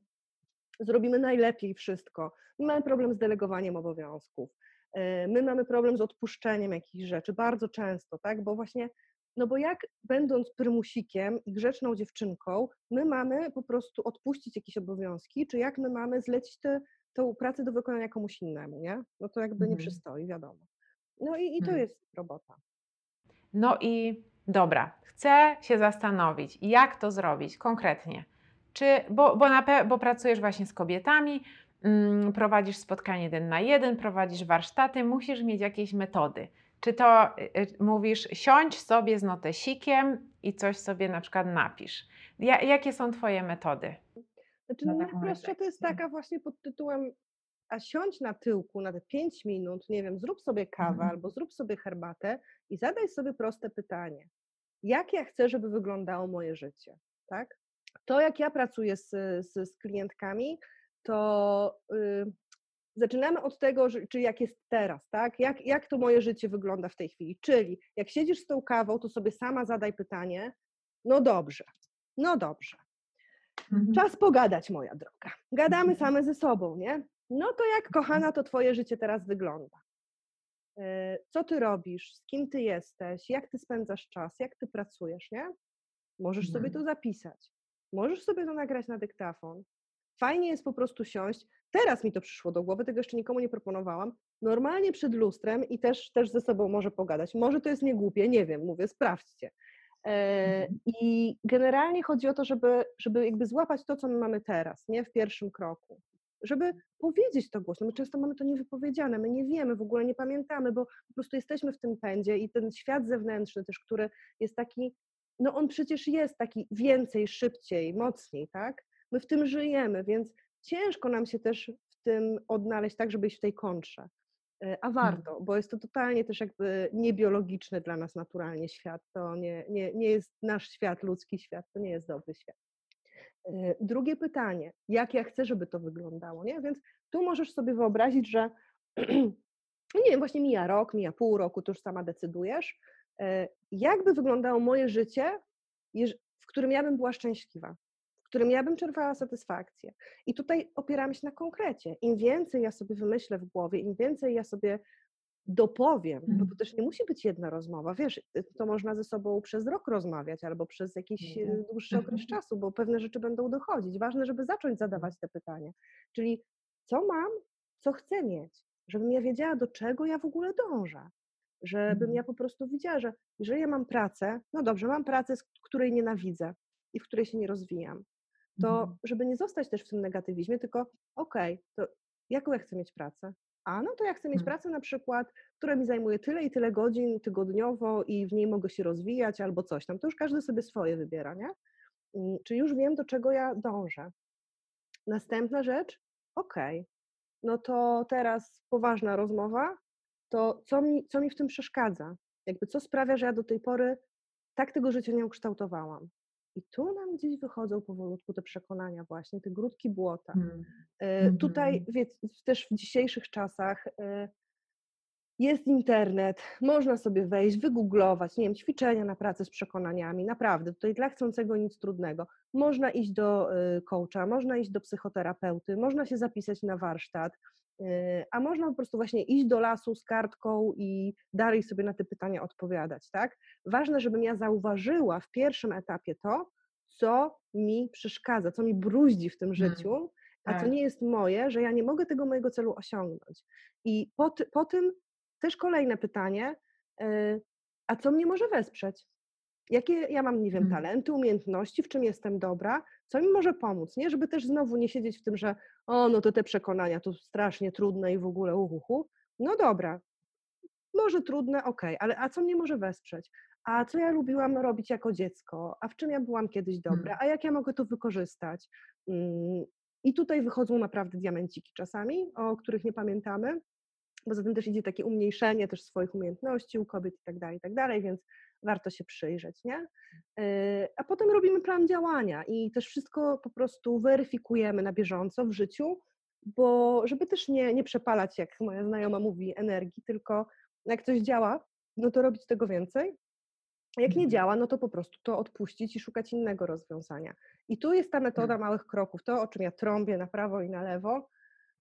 zrobimy najlepiej wszystko. My mamy problem z delegowaniem obowiązków. e, My mamy problem z odpuszczeniem jakichś rzeczy bardzo często, tak? Bo właśnie, no bo jak będąc prymusikiem i grzeczną dziewczynką, my mamy po prostu odpuścić jakieś obowiązki, czy jak my mamy zlecić tę tą pracę do wykonania komuś innemu, nie? No to jakby nie Mhm. przystoi, wiadomo. No i, i to Mhm. jest robota. No i dobra, chcę się zastanowić, jak to zrobić konkretnie. Czy, bo, bo, na, bo pracujesz właśnie z kobietami, mm, prowadzisz spotkanie jeden na jeden, prowadzisz warsztaty, musisz mieć jakieś metody. Czy to y, y, mówisz, siądź sobie z notesikiem i coś sobie na przykład napisz. Ja, jakie są Twoje metody? Znaczy Na najprostsza to jest taka właśnie pod tytułem a siądź na tyłku na te 5 minut, nie wiem, zrób sobie kawę Mhm. albo zrób sobie herbatę i zadaj sobie proste pytanie. Jak ja chcę, żeby wyglądało moje życie, tak? To, jak ja pracuję z, z, z klientkami, to y, zaczynamy od tego, że, czy jak jest teraz, tak? Jak, jak to moje życie wygląda w tej chwili? Czyli jak siedzisz z tą kawą, to sobie sama zadaj pytanie, no dobrze, no dobrze, Mhm. czas pogadać, moja droga. Gadamy same ze sobą, nie? No to jak, kochana, to twoje życie teraz wygląda? E, Co ty robisz? Z kim ty jesteś? Jak ty spędzasz czas? Jak ty pracujesz, nie? Możesz sobie to Mhm. zapisać. Możesz sobie to nagrać na dyktafon. Fajnie jest po prostu siąść. Teraz mi to przyszło do głowy, tego jeszcze nikomu nie proponowałam. Normalnie przed lustrem i też, też ze sobą może pogadać. Może to jest niegłupie, nie wiem, mówię, sprawdźcie. E, Mhm. I generalnie chodzi o to, żeby, żeby jakby złapać to, co my mamy teraz, nie w pierwszym kroku. Żeby powiedzieć to głośno. My często mamy to niewypowiedziane, my nie wiemy, w ogóle nie pamiętamy, bo po prostu jesteśmy w tym pędzie i ten świat zewnętrzny też, który jest taki, no on przecież jest taki więcej, szybciej, mocniej, tak? My w tym żyjemy, więc ciężko nam się też w tym odnaleźć tak, żeby iść w tej kontrze. E, A warto, bo jest to totalnie też jakby niebiologiczny dla nas naturalnie świat. To nie, nie, nie jest nasz świat, ludzki świat, to nie jest dobry świat. E, Drugie pytanie, jak ja chcę, żeby to wyglądało, nie? Więc tu możesz sobie wyobrazić, że nie wiem, właśnie mija rok, mija pół roku, to już sama decydujesz. E, Jakby wyglądało moje życie, w którym ja bym była szczęśliwa, którym ja bym czerpała satysfakcję. I tutaj opieramy się na konkrecie. Im więcej ja sobie wymyślę w głowie, im więcej ja sobie dopowiem, bo to Mhm. też nie musi być jedna rozmowa, wiesz, y, to można ze sobą przez rok rozmawiać albo przez jakiś Mhm. y, dłuższy okres czasu, bo pewne rzeczy będą dochodzić. Ważne, żeby zacząć zadawać te pytania. Czyli co mam, co chcę mieć, żebym ja wiedziała, do czego ja w ogóle dążę. Żebym Mhm. ja po prostu widziała, że jeżeli ja mam pracę, no dobrze, mam pracę, z której nienawidzę i w której się nie rozwijam, to Mhm. żeby nie zostać też w tym negatywizmie, tylko okej, to jaką ja chcę mieć pracę? A no to ja chcę mieć Mhm. pracę na przykład, która mi zajmuje tyle i tyle godzin tygodniowo i w niej mogę się rozwijać albo coś tam. To już każdy sobie swoje wybiera, nie? Mm, Czy już wiem, do czego ja dążę? Następna rzecz, okej, no to teraz poważna rozmowa, to co mi, co mi w tym przeszkadza? Jakby co sprawia, że ja do tej pory tak tego życia nie ukształtowałam? I tu nam gdzieś wychodzą powolutku te przekonania właśnie, te grudki błota. Mhm. E, Tutaj Mhm. wiec, też w dzisiejszych czasach e, jest internet, można sobie wejść, wygooglować, nie wiem, ćwiczenia na pracę z przekonaniami, naprawdę, tutaj dla chcącego nic trudnego. Można iść do y, coacha, można iść do psychoterapeuty, można się zapisać na warsztat, a można po prostu właśnie iść do lasu z kartką i dalej sobie na te pytania odpowiadać, tak? Ważne, żebym ja zauważyła w pierwszym etapie to, co mi przeszkadza, co mi bruździ w tym Mhm. życiu, a co Tak. nie jest moje, że ja nie mogę tego mojego celu osiągnąć. I po, po tym też kolejne pytanie, y, a co mnie może wesprzeć? Jakie ja mam, nie wiem, Mhm. talenty, umiejętności, w czym jestem dobra, co mi może pomóc, nie? Żeby też znowu nie siedzieć w tym, że o, no to te przekonania to strasznie trudne i w ogóle uhuhu. No dobra, może trudne, okej, ale a co mnie może wesprzeć? A co ja lubiłam robić jako dziecko? A w czym ja byłam kiedyś dobra? Mhm. A jak ja mogę to wykorzystać? Mm, I tutaj wychodzą naprawdę diamenciki czasami, o których nie pamiętamy. Poza tym też idzie takie umniejszenie też swoich umiejętności u kobiet i tak dalej, i tak dalej, więc warto się przyjrzeć, nie? Yy, A potem robimy plan działania i też wszystko po prostu weryfikujemy na bieżąco w życiu, bo żeby też nie, nie przepalać, jak moja znajoma mówi, energii, tylko jak coś działa, no to robić tego więcej. Jak nie Mhm. działa, no to po prostu to odpuścić i szukać innego rozwiązania. I tu jest ta metoda Mhm. małych kroków, to o czym ja trąbię na prawo i na lewo,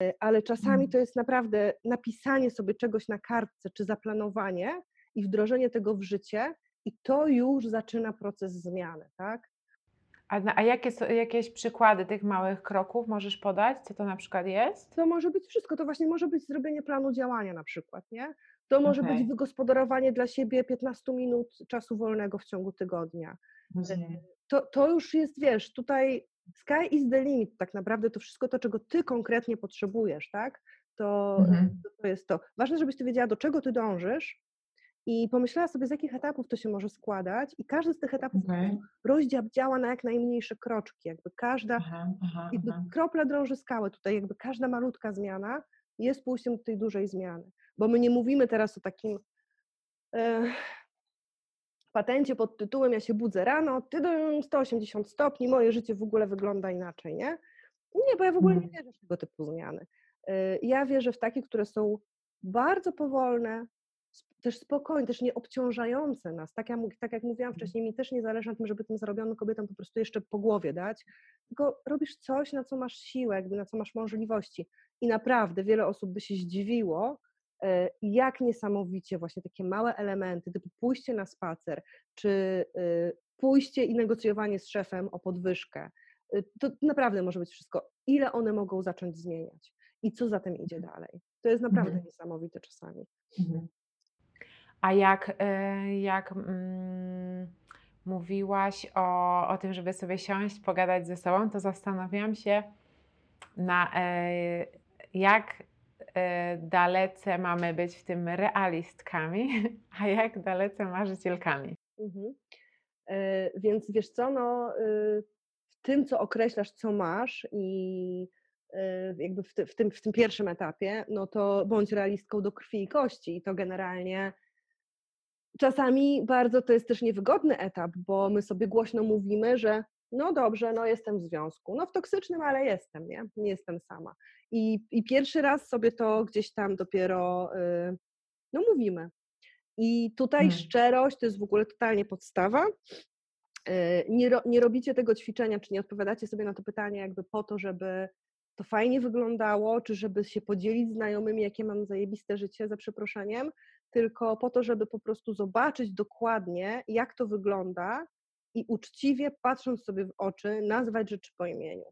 y, ale czasami Mhm. to jest naprawdę napisanie sobie czegoś na kartce czy zaplanowanie i wdrożenie tego w życie i to już zaczyna proces zmiany, tak? A, a jakie są jakieś przykłady tych małych kroków możesz podać? Co to na przykład jest? To może być wszystko, to właśnie może być zrobienie planu działania na przykład, nie? To może Okej. być wygospodarowanie dla siebie 15 minut czasu wolnego w ciągu tygodnia. Rozumiem. to, to już jest, wiesz, tutaj sky is the limit tak naprawdę, to wszystko to, czego ty konkretnie potrzebujesz, tak? To, Mhm. to, to jest to. Ważne, żebyś ty wiedziała, do czego ty dążysz i pomyślała sobie, z jakich etapów to się może składać i każdy z tych etapów Okej. rozdział działa na jak najmniejsze kroczki, jakby każda, Aha, aha, jakby aha. kropla drąży skałę tutaj, jakby każda malutka zmiana jest pójściem do tej dużej zmiany. Bo my nie mówimy teraz o takim e, patencie pod tytułem ja się budzę rano, ty 180 stopni, moje życie w ogóle wygląda inaczej, nie? Nie, bo ja w ogóle nie Mhm. wierzę w tego typu zmiany. E, Ja wierzę w takie, które są bardzo powolne, też spokojne, też nie obciążające nas. Tak, ja, tak jak mówiłam wcześniej, mi też nie zależy na tym, żeby tym zarobionym kobietom po prostu jeszcze po głowie dać, tylko robisz coś, na co masz siłę, jakby na co masz możliwości. I naprawdę wiele osób by się zdziwiło, e, jak niesamowicie właśnie takie małe elementy, typu pójście na spacer, czy e, pójście i negocjowanie z szefem o podwyżkę, e, to naprawdę może być wszystko. Ile one mogą zacząć zmieniać i co za tym idzie dalej. To jest naprawdę Mhm. niesamowite czasami. Mhm. A jak, e, jak mm, mówiłaś o, o tym, żeby sobie siąść, pogadać ze sobą, to zastanawiałam się, na e, jak e, dalece mamy być w tym realistkami, a jak dalece marzycielkami. Mhm. E, Więc wiesz co, no, y, w tym, co określasz, co masz i y, jakby w, ty, w, tym, w tym pierwszym etapie, no to bądź realistką do krwi i kości i to generalnie czasami bardzo to jest też niewygodny etap, bo my sobie głośno mówimy, że no dobrze, no jestem w związku, no w toksycznym, ale jestem, nie? Nie jestem sama. I, i pierwszy raz sobie to gdzieś tam dopiero, y, no mówimy. I tutaj Mm. szczerość to jest w ogóle totalnie podstawa. E, Nie, ro, nie robicie tego ćwiczenia, czy nie odpowiadacie sobie na to pytanie jakby po to, żeby to fajnie wyglądało, czy żeby się podzielić z znajomymi, jakie mam zajebiste życie, za przeproszeniem, tylko po to, żeby po prostu zobaczyć dokładnie, jak to wygląda i uczciwie, patrząc sobie w oczy, nazwać rzeczy po imieniu.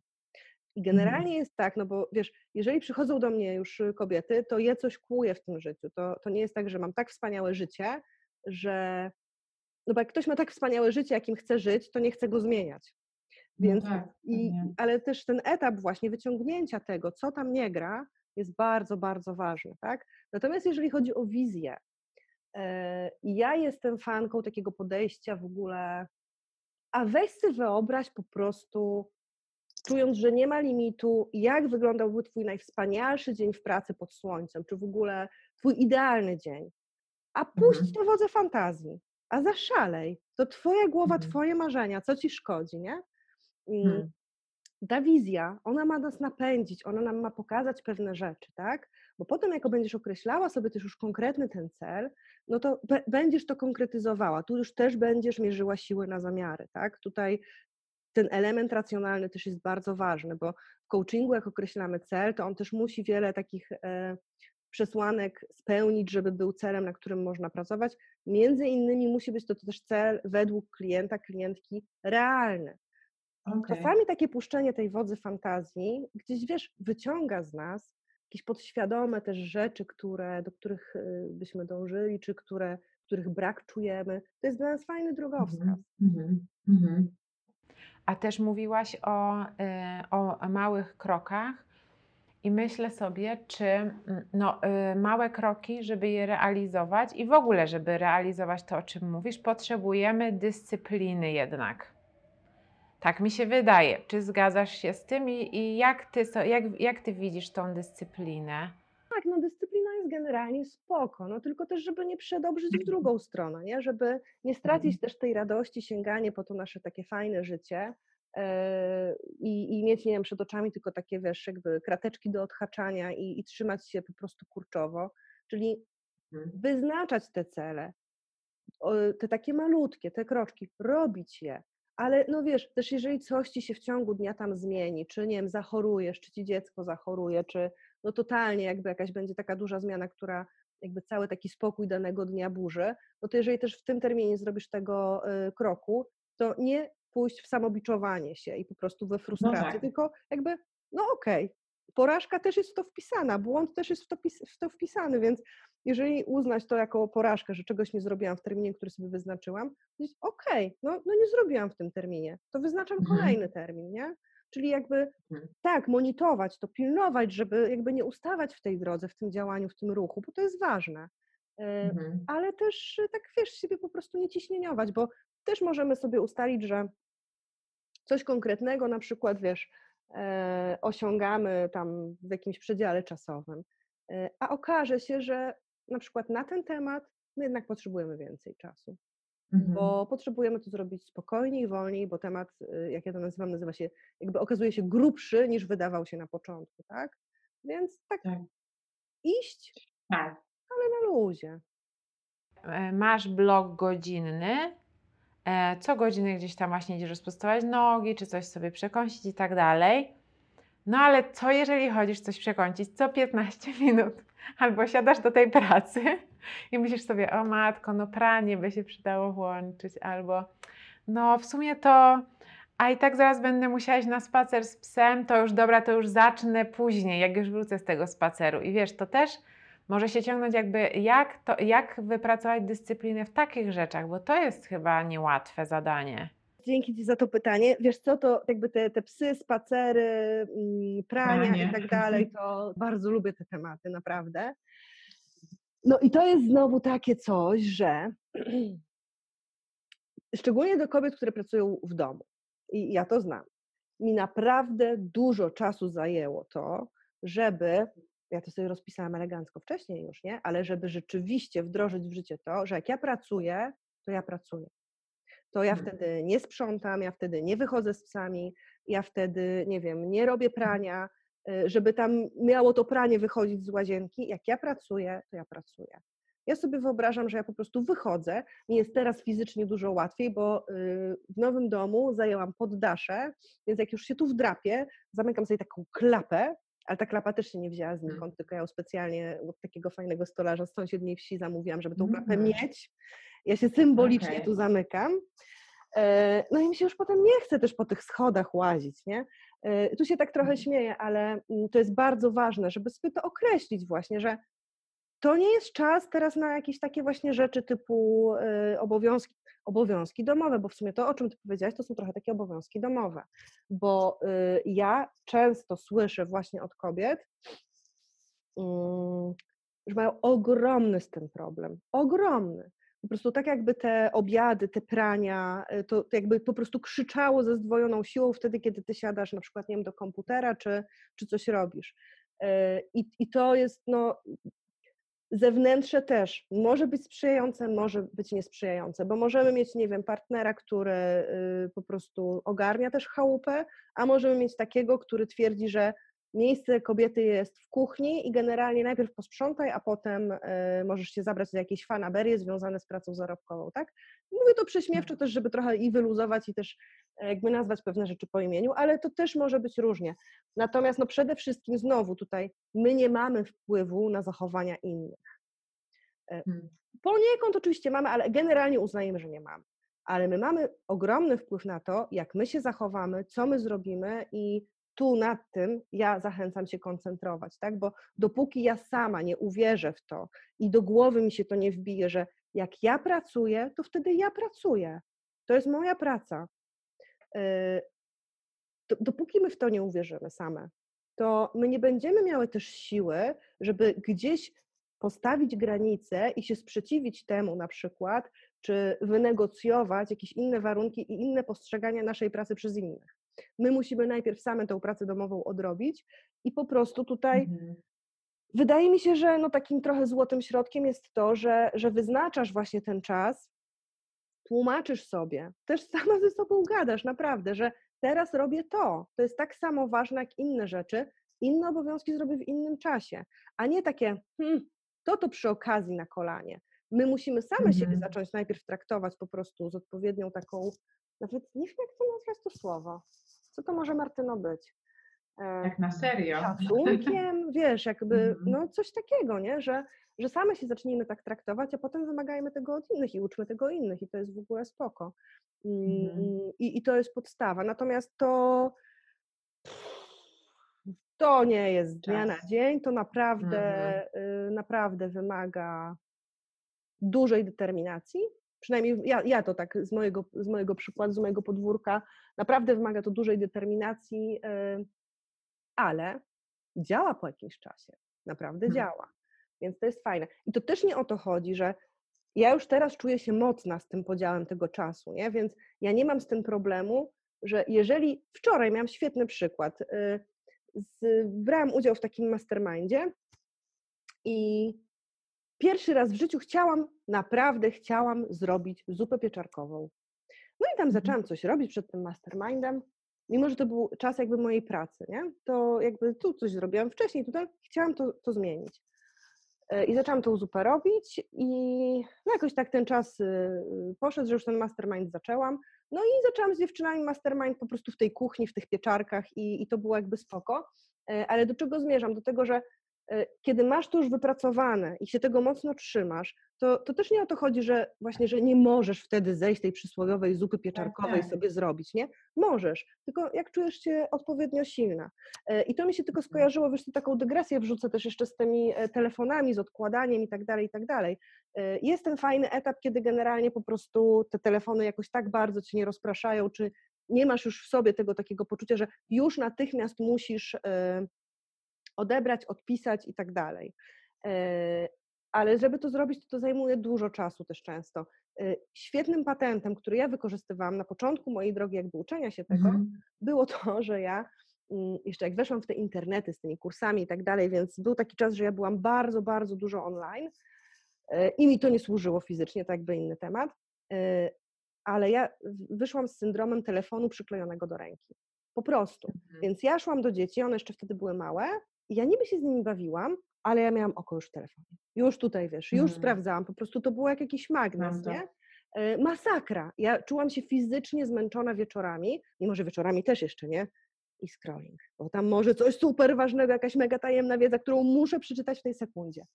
I generalnie jest tak, no bo wiesz, jeżeli przychodzą do mnie już kobiety, to je coś kłuję w tym życiu. To, to nie jest tak, że mam tak wspaniałe życie, że. No bo jak ktoś ma tak wspaniałe życie, jakim chce żyć, to nie chce go zmieniać. No Więc, tak, i, ale też ten etap właśnie wyciągnięcia tego, co tam nie gra, jest bardzo, bardzo ważny. Tak? Natomiast jeżeli chodzi o wizję, ja jestem fanką takiego podejścia w ogóle, a weź sobie wyobraź po prostu, czując, że nie ma limitu, jak wyglądałby Twój najwspanialszy dzień w pracy pod słońcem, czy w ogóle Twój idealny dzień. A puść Mhm. to wodze fantazji, a zaszalej. To Twoja głowa, Mhm. Twoje marzenia, co Ci szkodzi, nie? Mhm. Ta wizja, ona ma nas napędzić, ona nam ma pokazać pewne rzeczy, tak? Bo potem, jako będziesz określała sobie też już konkretny ten cel, no to będziesz to konkretyzowała. Tu już też będziesz mierzyła siły na zamiary, tak? Tutaj ten element racjonalny też jest bardzo ważny, bo w coachingu, jak określamy cel, to on też musi wiele takich e, przesłanek spełnić, żeby był celem, na którym można pracować. Między innymi musi być to też cel według klienta, klientki realny. Okej. Czasami takie puszczenie tej wodzy fantazji gdzieś, wiesz, wyciąga z nas jakieś podświadome też rzeczy, które, do których y, byśmy dążyli, czy które, których brak czujemy. To jest dla nas fajny drogowskaz. Mhm. Mhm. Mhm. A też mówiłaś o, y, o małych krokach i myślę sobie, czy mm, no, y, małe kroki, żeby je realizować i w ogóle, żeby realizować to, o czym mówisz, potrzebujemy dyscypliny jednak. Tak mi się wydaje. Czy zgadzasz się z tym i, i jak, ty, jak, jak ty widzisz tą dyscyplinę? Tak, no dyscyplina jest generalnie spoko, no tylko też, żeby nie przedobrzyć w drugą stronę, nie? Żeby nie stracić też tej radości, sięganie po to nasze takie fajne życie e, i, i mieć, nie wiem, przed oczami tylko takie, wiesz, jakby krateczki do odhaczania i, i trzymać się po prostu kurczowo, czyli wyznaczać te cele, te takie malutkie, te kroczki, robić je, ale no wiesz, też jeżeli coś ci się w ciągu dnia tam zmieni, czy nie wiem, zachorujesz, czy ci dziecko zachoruje, czy no totalnie jakby jakaś będzie taka duża zmiana, która jakby cały taki spokój danego dnia burzy, no to jeżeli też w tym terminie nie zrobisz tego y, kroku, to nie pójść w samobiczowanie się i po prostu we frustrację, tak. tylko jakby, no okej, porażka też jest w to wpisana, błąd też jest w to, w to wpisany, więc jeżeli uznać to jako porażkę, że czegoś nie zrobiłam w terminie, który sobie wyznaczyłam, powiedzieć, okej, no, no nie zrobiłam w tym terminie, to wyznaczam Mhm. kolejny termin, nie? Czyli jakby Mhm. tak, monitorować to, pilnować, żeby jakby nie ustawać w tej drodze, w tym działaniu, w tym ruchu, bo to jest ważne. E, Mhm. Ale też e, tak wiesz, siebie po prostu nie ciśnieniować, bo też możemy sobie ustalić, że coś konkretnego, na przykład wiesz, osiągamy tam w jakimś przedziale czasowym. E, A okaże się, że na przykład na ten temat my jednak potrzebujemy więcej czasu, Mhm. bo potrzebujemy to zrobić spokojniej, wolniej, bo temat, y, jak ja to nazywam, nazywa się, jakby okazuje się grubszy niż wydawał się na początku, tak? Więc tak Tak. iść, Tak. ale na luzie. E, Masz blok godzinny, e, co godziny gdzieś tam właśnie idziesz rozprostować nogi, czy coś sobie przekąsić i tak dalej. No ale co jeżeli chodzisz coś przekąsić co 15 minut? Albo siadasz do tej pracy i myślisz sobie, o matko, no pranie by się przydało włączyć, albo no w sumie to, a i tak zaraz będę musiała iść na spacer z psem, to już dobra, to już zacznę później, jak już wrócę z tego spaceru. I wiesz, to też może się ciągnąć jakby, jak, to, jak wypracować dyscyplinę w takich rzeczach, bo to jest chyba niełatwe zadanie. Dzięki Ci za to pytanie. Wiesz co, to jakby te, te psy, spacery, mm, prania Pranie. i tak dalej, to bardzo lubię te tematy, naprawdę. No i to jest znowu takie coś, że szczególnie do kobiet, które pracują w domu, i ja to znam, mi naprawdę dużo czasu zajęło to, żeby, ja to sobie rozpisałam elegancko wcześniej już, nie? Ale żeby rzeczywiście wdrożyć w życie to, że jak ja pracuję, to ja pracuję to ja Mhm. wtedy nie sprzątam, ja wtedy nie wychodzę z psami, ja wtedy, nie wiem, nie robię prania, y, żeby tam miało to pranie wychodzić z łazienki. Jak ja pracuję, to ja pracuję. Ja sobie wyobrażam, że ja po prostu wychodzę. Mi jest teraz fizycznie dużo łatwiej, bo y, w nowym domu zajęłam poddasze, więc jak już się tu wdrapię, zamykam sobie taką klapę, ale ta klapa też się nie wzięła znikąd, tylko ja ją specjalnie od takiego fajnego stolarza z sąsiedniej wsi zamówiłam, żeby tą klapę Mhm. mieć. Ja się symbolicznie Okej. tu zamykam. E, No i mi się już potem nie chce też po tych schodach łazić, nie? E, Tu się tak trochę Mhm. śmieję, ale mm, to jest bardzo ważne, żeby sobie to określić właśnie, że to nie jest czas teraz na jakieś takie właśnie rzeczy typu e, obowiązki, obowiązki domowe, bo w sumie to, o czym ty powiedziałaś, to są trochę takie obowiązki domowe, bo e, ja często słyszę właśnie od kobiet, mm, że mają ogromny z tym problem, ogromny. Po prostu tak jakby te obiady, te prania, y, to, jakby po prostu krzyczało ze zdwojoną siłą wtedy, kiedy ty siadasz na przykład, nie wiem, do komputera czy, czy coś robisz. Y, I, I to jest, no, zewnętrzne też może być sprzyjające, może być niesprzyjające, bo możemy mieć, nie wiem, partnera, który y, po prostu ogarnia też chałupę, a możemy mieć takiego, który twierdzi, że miejsce kobiety jest w kuchni i generalnie najpierw posprzątaj, a potem y, możesz się zabrać za jakieś fanaberie związane z pracą zarobkową, tak? Mówię to prześmiewczo też, żeby trochę i wyluzować i też e, jakby nazwać pewne rzeczy po imieniu, ale to też może być różnie. Natomiast no przede wszystkim znowu tutaj my nie mamy wpływu na zachowania innych. E, Mhm. Poniekąd oczywiście mamy, ale generalnie uznajemy, że nie mamy. Ale my mamy ogromny wpływ na to, jak my się zachowamy, co my zrobimy i tu nad tym ja zachęcam się koncentrować, tak? Bo dopóki ja sama nie uwierzę w to i do głowy mi się to nie wbije, że jak ja pracuję, to wtedy ja pracuję. To jest moja praca. Do- Dopóki my w to nie uwierzymy same, to my nie będziemy miały też siły, żeby gdzieś postawić granice i się sprzeciwić temu na przykład, czy wynegocjować jakieś inne warunki i inne postrzegania naszej pracy przez innych. My musimy najpierw same tą pracę domową odrobić i po prostu tutaj Mhm. wydaje mi się, że no takim trochę złotym środkiem jest to, że, że wyznaczasz właśnie ten czas, tłumaczysz sobie, też sama ze sobą gadasz, naprawdę, że teraz robię to. To jest tak samo ważne jak inne rzeczy. Inne obowiązki zrobię w innym czasie, a nie takie, hmm, to to przy okazji na kolanie. My musimy same siebie Mhm. zacząć najpierw traktować po prostu z odpowiednią taką, nawet nie wiem jak to nazwać to słowo. Co to może Martyno być? E, Tak na serio. szacunkiem, wiesz, jakby, Mhm. no coś takiego, nie? Że, że same się zacznijmy tak traktować, a potem wymagajmy tego od innych i uczmy tego innych i to jest w ogóle spoko. Mm, Mhm. I, I to jest podstawa. Natomiast to to nie jest z dnia na dzień, to naprawdę, Mhm. y, naprawdę wymaga dużej determinacji. Przynajmniej ja, ja to tak z mojego, z mojego przykładu, z mojego podwórka, naprawdę wymaga to dużej determinacji, y, ale działa po jakimś czasie. Naprawdę Hmm. działa. Więc to jest fajne. I to też nie o to chodzi, że ja już teraz czuję się mocna z tym podziałem tego czasu, nie? Więc ja nie mam z tym problemu, że jeżeli wczoraj miałam świetny przykład, y, z, brałam udział w takim mastermindzie i pierwszy raz w życiu chciałam, naprawdę chciałam zrobić zupę pieczarkową. No i tam Mhm. zaczęłam coś robić przed tym mastermindem, mimo że to był czas jakby mojej pracy, nie? To jakby tu coś zrobiłam wcześniej, tutaj chciałam to, to zmienić. E, I zaczęłam tą zupę robić i no jakoś tak ten czas y, poszedł, że już ten mastermind zaczęłam. No i zaczęłam z dziewczynami mastermind po prostu w tej kuchni, w tych pieczarkach i, i to było jakby spoko. E, Ale do czego zmierzam? Do tego, że kiedy masz to już wypracowane i się tego mocno trzymasz, to, to też nie o to chodzi, że właśnie, że nie możesz wtedy zejść tej przysłowiowej zupy pieczarkowej tak. sobie zrobić, nie? Możesz, tylko jak czujesz się odpowiednio silna. E, I to mi się tylko skojarzyło, wiesz, tu taką dygresję wrzucę też jeszcze z tymi e, telefonami, z odkładaniem i tak dalej, i tak dalej. E, Jest ten fajny etap, kiedy generalnie po prostu te telefony jakoś tak bardzo cię nie rozpraszają, czy nie masz już w sobie tego takiego poczucia, że już natychmiast musisz e, odebrać, odpisać i tak dalej. E, Ale żeby to zrobić, to, to zajmuje dużo czasu też często. E, Świetnym patentem, który ja wykorzystywałam na początku mojej drogi jakby uczenia się tego, Mhm. było to, że ja mm, jeszcze jak weszłam w te internety z tymi kursami i tak dalej, więc był taki czas, że ja byłam bardzo, bardzo dużo online e, i mi to nie służyło fizycznie, to jakby inny temat, ale ja wyszłam z syndromem telefonu przyklejonego do ręki. Po prostu. Mhm. Więc ja szłam do dzieci, one jeszcze wtedy były małe i ja niby się z nimi bawiłam, ale ja miałam oko już w telefonie. Już tutaj, wiesz, już Mhm. sprawdzałam, po prostu to było jak jakiś magnes, Mam to. nie? E, Masakra. Ja czułam się fizycznie zmęczona wieczorami, mimo że wieczorami też jeszcze nie, i scrolling, bo tam może coś super ważnego, jakaś mega tajemna wiedza, którą muszę przeczytać w tej sekundzie.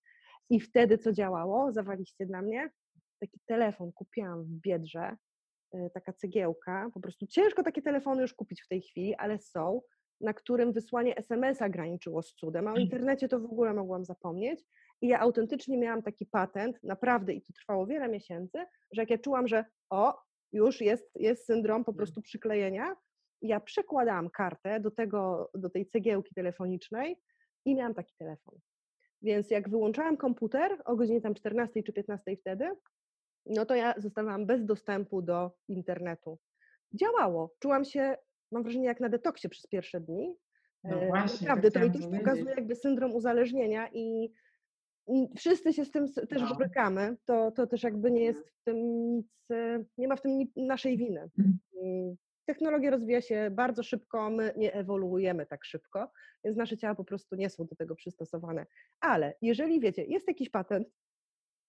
I wtedy co działało? Zawaliście dla mnie? Taki telefon kupiłam w Biedrze, y, taka cegiełka, po prostu ciężko takie telefony już kupić w tej chwili, ale są, na którym wysłanie SMS-a graniczyło z cudem, a o internecie to w ogóle mogłam zapomnieć. I ja autentycznie miałam taki patent, naprawdę, i to trwało wiele miesięcy, że jak ja czułam, że o, już jest, jest syndrom po prostu przyklejenia, ja przekładałam kartę do, tego, do tej cegiełki telefonicznej i miałam taki telefon. Więc jak wyłączałam komputer o godzinie tam 14 czy 15 wtedy, no to ja zostawałam bez dostępu do internetu. Działało. Czułam się, mam wrażenie, jak na detoksie przez pierwsze dni. No E, właśnie, Naprawdę, tak to chciałam też powiedzieć. pokazuje jakby syndrom uzależnienia i i wszyscy się z tym też No. borykamy. To, to też jakby nie jest w tym nic, e, nie ma w tym naszej winy. Mhm. Technologia rozwija się bardzo szybko, my nie ewoluujemy tak szybko, więc nasze ciała po prostu nie są do tego przystosowane. Ale jeżeli wiecie, jest jakiś patent,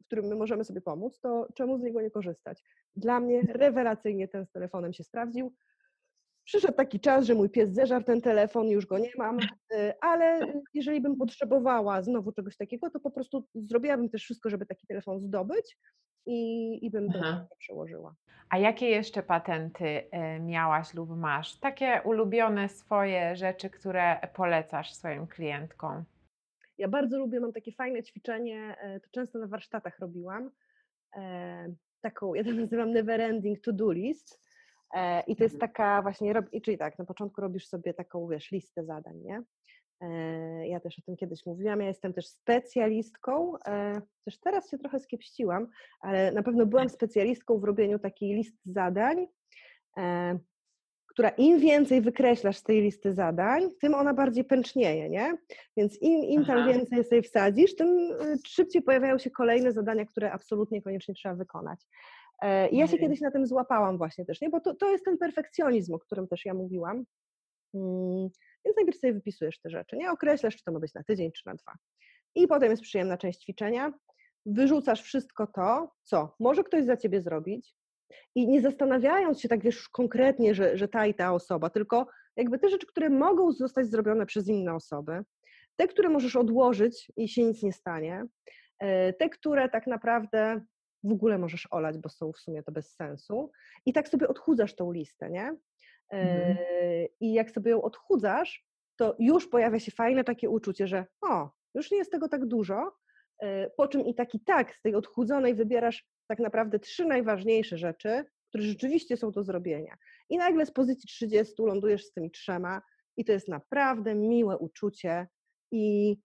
w którym my możemy sobie pomóc, to czemu z niego nie korzystać? Dla mnie rewelacyjnie ten z telefonem się sprawdził. Przyszedł taki czas, że mój pies zeżarł ten telefon, już go nie mam, y, ale y, jeżeli bym potrzebowała znowu czegoś takiego, to po prostu zrobiłabym też wszystko, żeby taki telefon zdobyć i, i bym to przełożyła. A jakie jeszcze patenty e, miałaś lub masz? Takie ulubione swoje rzeczy, które polecasz swoim klientkom? Ja bardzo lubię, mam takie fajne ćwiczenie, e, to często na warsztatach robiłam, e, taką, ja to nazywam never ending to do list i to jest Mhm. taka właśnie, czyli tak, na początku robisz sobie taką, wiesz, listę zadań, nie? E, Ja też o tym kiedyś mówiłam, ja jestem też specjalistką, e, też teraz się trochę skiepściłam, ale na pewno byłam specjalistką w robieniu takiej listy zadań, e, która im więcej wykreślasz z tej listy zadań, tym ona bardziej pęcznieje, nie? Więc im, im tam Aha. więcej sobie wsadzisz, tym y, szybciej pojawiają się kolejne zadania, które absolutnie koniecznie trzeba wykonać. E, I ja się Ojej. kiedyś na tym złapałam właśnie też, nie? Bo to, to jest ten perfekcjonizm, o którym też ja mówiłam. Mm, Więc najpierw sobie wypisujesz te rzeczy, nie? Określasz, czy to ma być na tydzień, czy na dwa. I potem jest przyjemna część ćwiczenia. Wyrzucasz wszystko to, co może ktoś za ciebie zrobić, i nie zastanawiając się tak, wiesz, konkretnie, że, że ta i ta osoba, tylko jakby te rzeczy, które mogą zostać zrobione przez inne osoby, te, które możesz odłożyć i się nic nie stanie, e, te, które tak naprawdę w ogóle możesz olać, bo są w sumie to bez sensu. I tak sobie odchudzasz tą listę, nie? Mhm. I jak sobie ją odchudzasz, to już pojawia się fajne takie uczucie, że o, już nie jest tego tak dużo, e, po czym i tak i tak z tej odchudzonej wybierasz tak naprawdę trzy najważniejsze rzeczy, które rzeczywiście są do zrobienia. I nagle z pozycji 30 lądujesz z tymi trzema i to jest naprawdę miłe uczucie i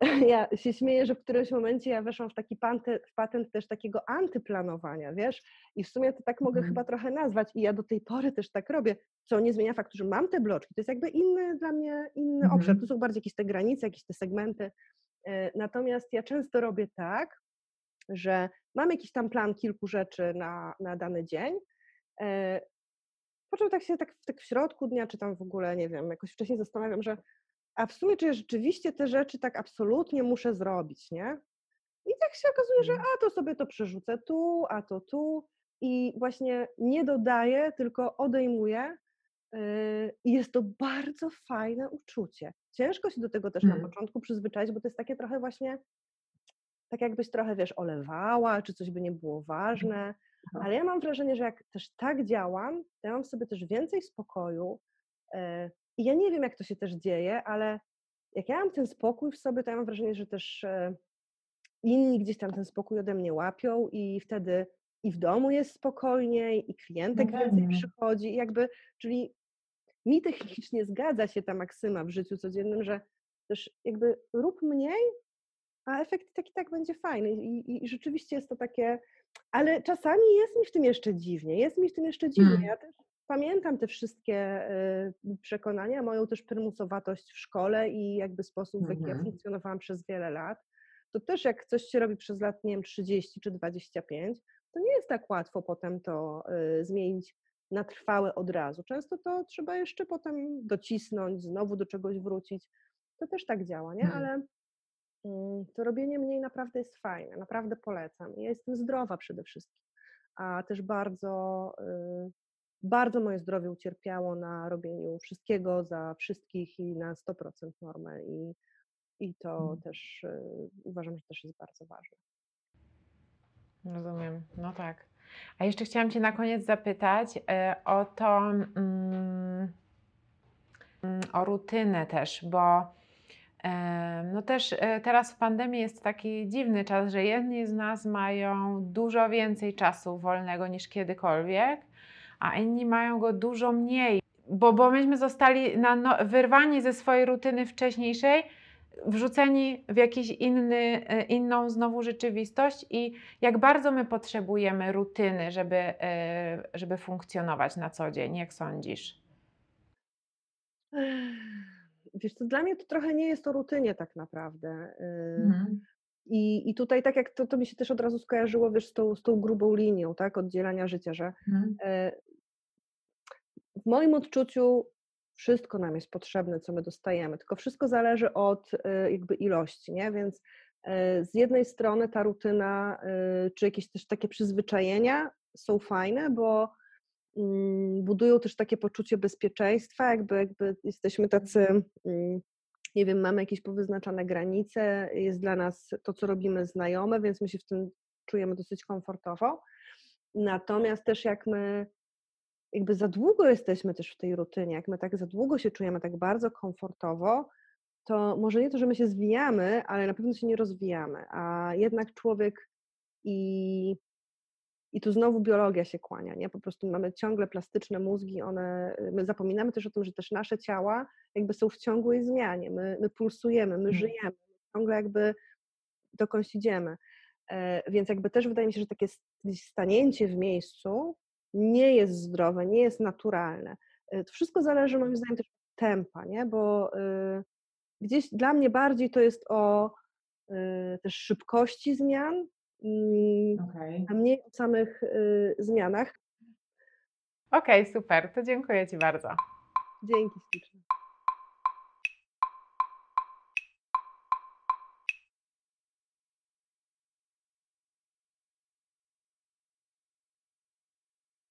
ja się śmieję, że w którymś momencie ja weszłam w taki patent, w patent też takiego antyplanowania, wiesz, i w sumie to tak mogę Mhm. chyba trochę nazwać i ja do tej pory też tak robię, co nie zmienia faktu, że mam te bloczki, to jest jakby inny dla mnie, inny obszar, Mhm. to są bardziej jakieś te granice, jakieś te segmenty, E, Natomiast ja często robię tak, że mam jakiś tam plan kilku rzeczy na, na dany dzień. e, Po czym tak się tak, w- tak w środku dnia, czy tam w ogóle, nie wiem, jakoś wcześniej zastanawiam, że a w sumie, czy rzeczywiście te rzeczy tak absolutnie muszę zrobić, nie? I tak się okazuje, że a to sobie to przerzucę tu, a to tu. I właśnie nie dodaję, tylko odejmuję. yy, I jest to bardzo fajne uczucie. Ciężko się do tego też na Mm. początku przyzwyczaić, bo to jest takie trochę właśnie, tak jakbyś trochę, wiesz, olewała, czy coś by nie było ważne. Aha. Ale ja mam wrażenie, że jak też tak działam, to ja mam w sobie też więcej spokoju. I ja nie wiem, jak to się też dzieje, ale jak ja mam ten spokój w sobie, to ja mam wrażenie, że też e, inni gdzieś tam ten spokój ode mnie łapią i wtedy i w domu jest spokojniej, i klientek więcej pewnie. przychodzi, jakby, czyli mi technicznie zgadza się ta maksyma w życiu codziennym, że też jakby rób mniej, a efekt taki tak będzie fajny i, i, i rzeczywiście jest to takie, ale czasami jest mi w tym jeszcze dziwnie, jest mi w tym jeszcze dziwnie. Mm. Ja też pamiętam te wszystkie y, przekonania, moją też prymusowatość w szkole i jakby sposób, w jaki ja Mhm. funkcjonowałam przez wiele lat. To też jak coś się robi przez lat, nie wiem, 30 czy 25, to nie jest tak łatwo potem to y, zmienić na trwałe od razu. Często to trzeba jeszcze potem docisnąć, znowu do czegoś wrócić. To też tak działa, nie? Mhm. Ale mm, to robienie mniej naprawdę jest fajne, naprawdę polecam. Ja jestem zdrowa przede wszystkim, a też bardzo, y, bardzo moje zdrowie ucierpiało na robieniu wszystkiego za wszystkich i na 100% normę i, i to Mhm. też y, uważam, że też jest bardzo ważne. Rozumiem, no tak. A jeszcze chciałam Cię na koniec zapytać e, o to, mm, mm, o rutynę też, bo e, no też e, teraz w pandemii jest taki dziwny czas, że jedni z nas mają dużo więcej czasu wolnego niż kiedykolwiek, a inni mają go dużo mniej, bo, bo myśmy zostali no, wyrwani ze swojej rutyny wcześniejszej, wrzuceni w jakiś inny, e, inną znowu rzeczywistość i jak bardzo my potrzebujemy rutyny, żeby, e, żeby funkcjonować na co dzień, jak sądzisz? Wiesz, to dla mnie to trochę nie jest o rutynie tak naprawdę. y, Mhm. I, I tutaj tak jak to, to mi się też od razu skojarzyło, wiesz, z tą, z tą grubą linią, tak, oddzielania życia, że Mhm. W moim odczuciu wszystko nam jest potrzebne, co my dostajemy, tylko wszystko zależy od e, jakby ilości, nie? Więc e, z jednej strony ta rutyna, e, czy jakieś też takie przyzwyczajenia są fajne, bo mm, budują też takie poczucie bezpieczeństwa, jakby, jakby jesteśmy tacy, mm, nie wiem, mamy jakieś powyznaczone granice, jest dla nas to, co robimy znajome, więc my się w tym czujemy dosyć komfortowo. Natomiast też jak my jakby za długo jesteśmy też w tej rutynie, jak my tak za długo się czujemy tak bardzo komfortowo, to może nie to, że my się zwijamy, ale na pewno się nie rozwijamy, a jednak człowiek i, i tu znowu biologia się kłania, nie? Po prostu mamy ciągle plastyczne mózgi, one, my zapominamy też o tym, że też nasze ciała jakby są w ciągłej zmianie, my, my pulsujemy, my Mm. żyjemy, ciągle jakby dokądś idziemy. E, Więc jakby też wydaje mi się, że takie stanięcie w miejscu nie jest zdrowe, nie jest naturalne. E, To wszystko zależy moim zdaniem też od tempa, nie? Bo y, gdzieś dla mnie bardziej to jest o y, też szybkości zmian, mm, Okej. a mniej o samych y, zmianach. Okej, super, to dziękuję Ci bardzo. Dzięki ślicznie.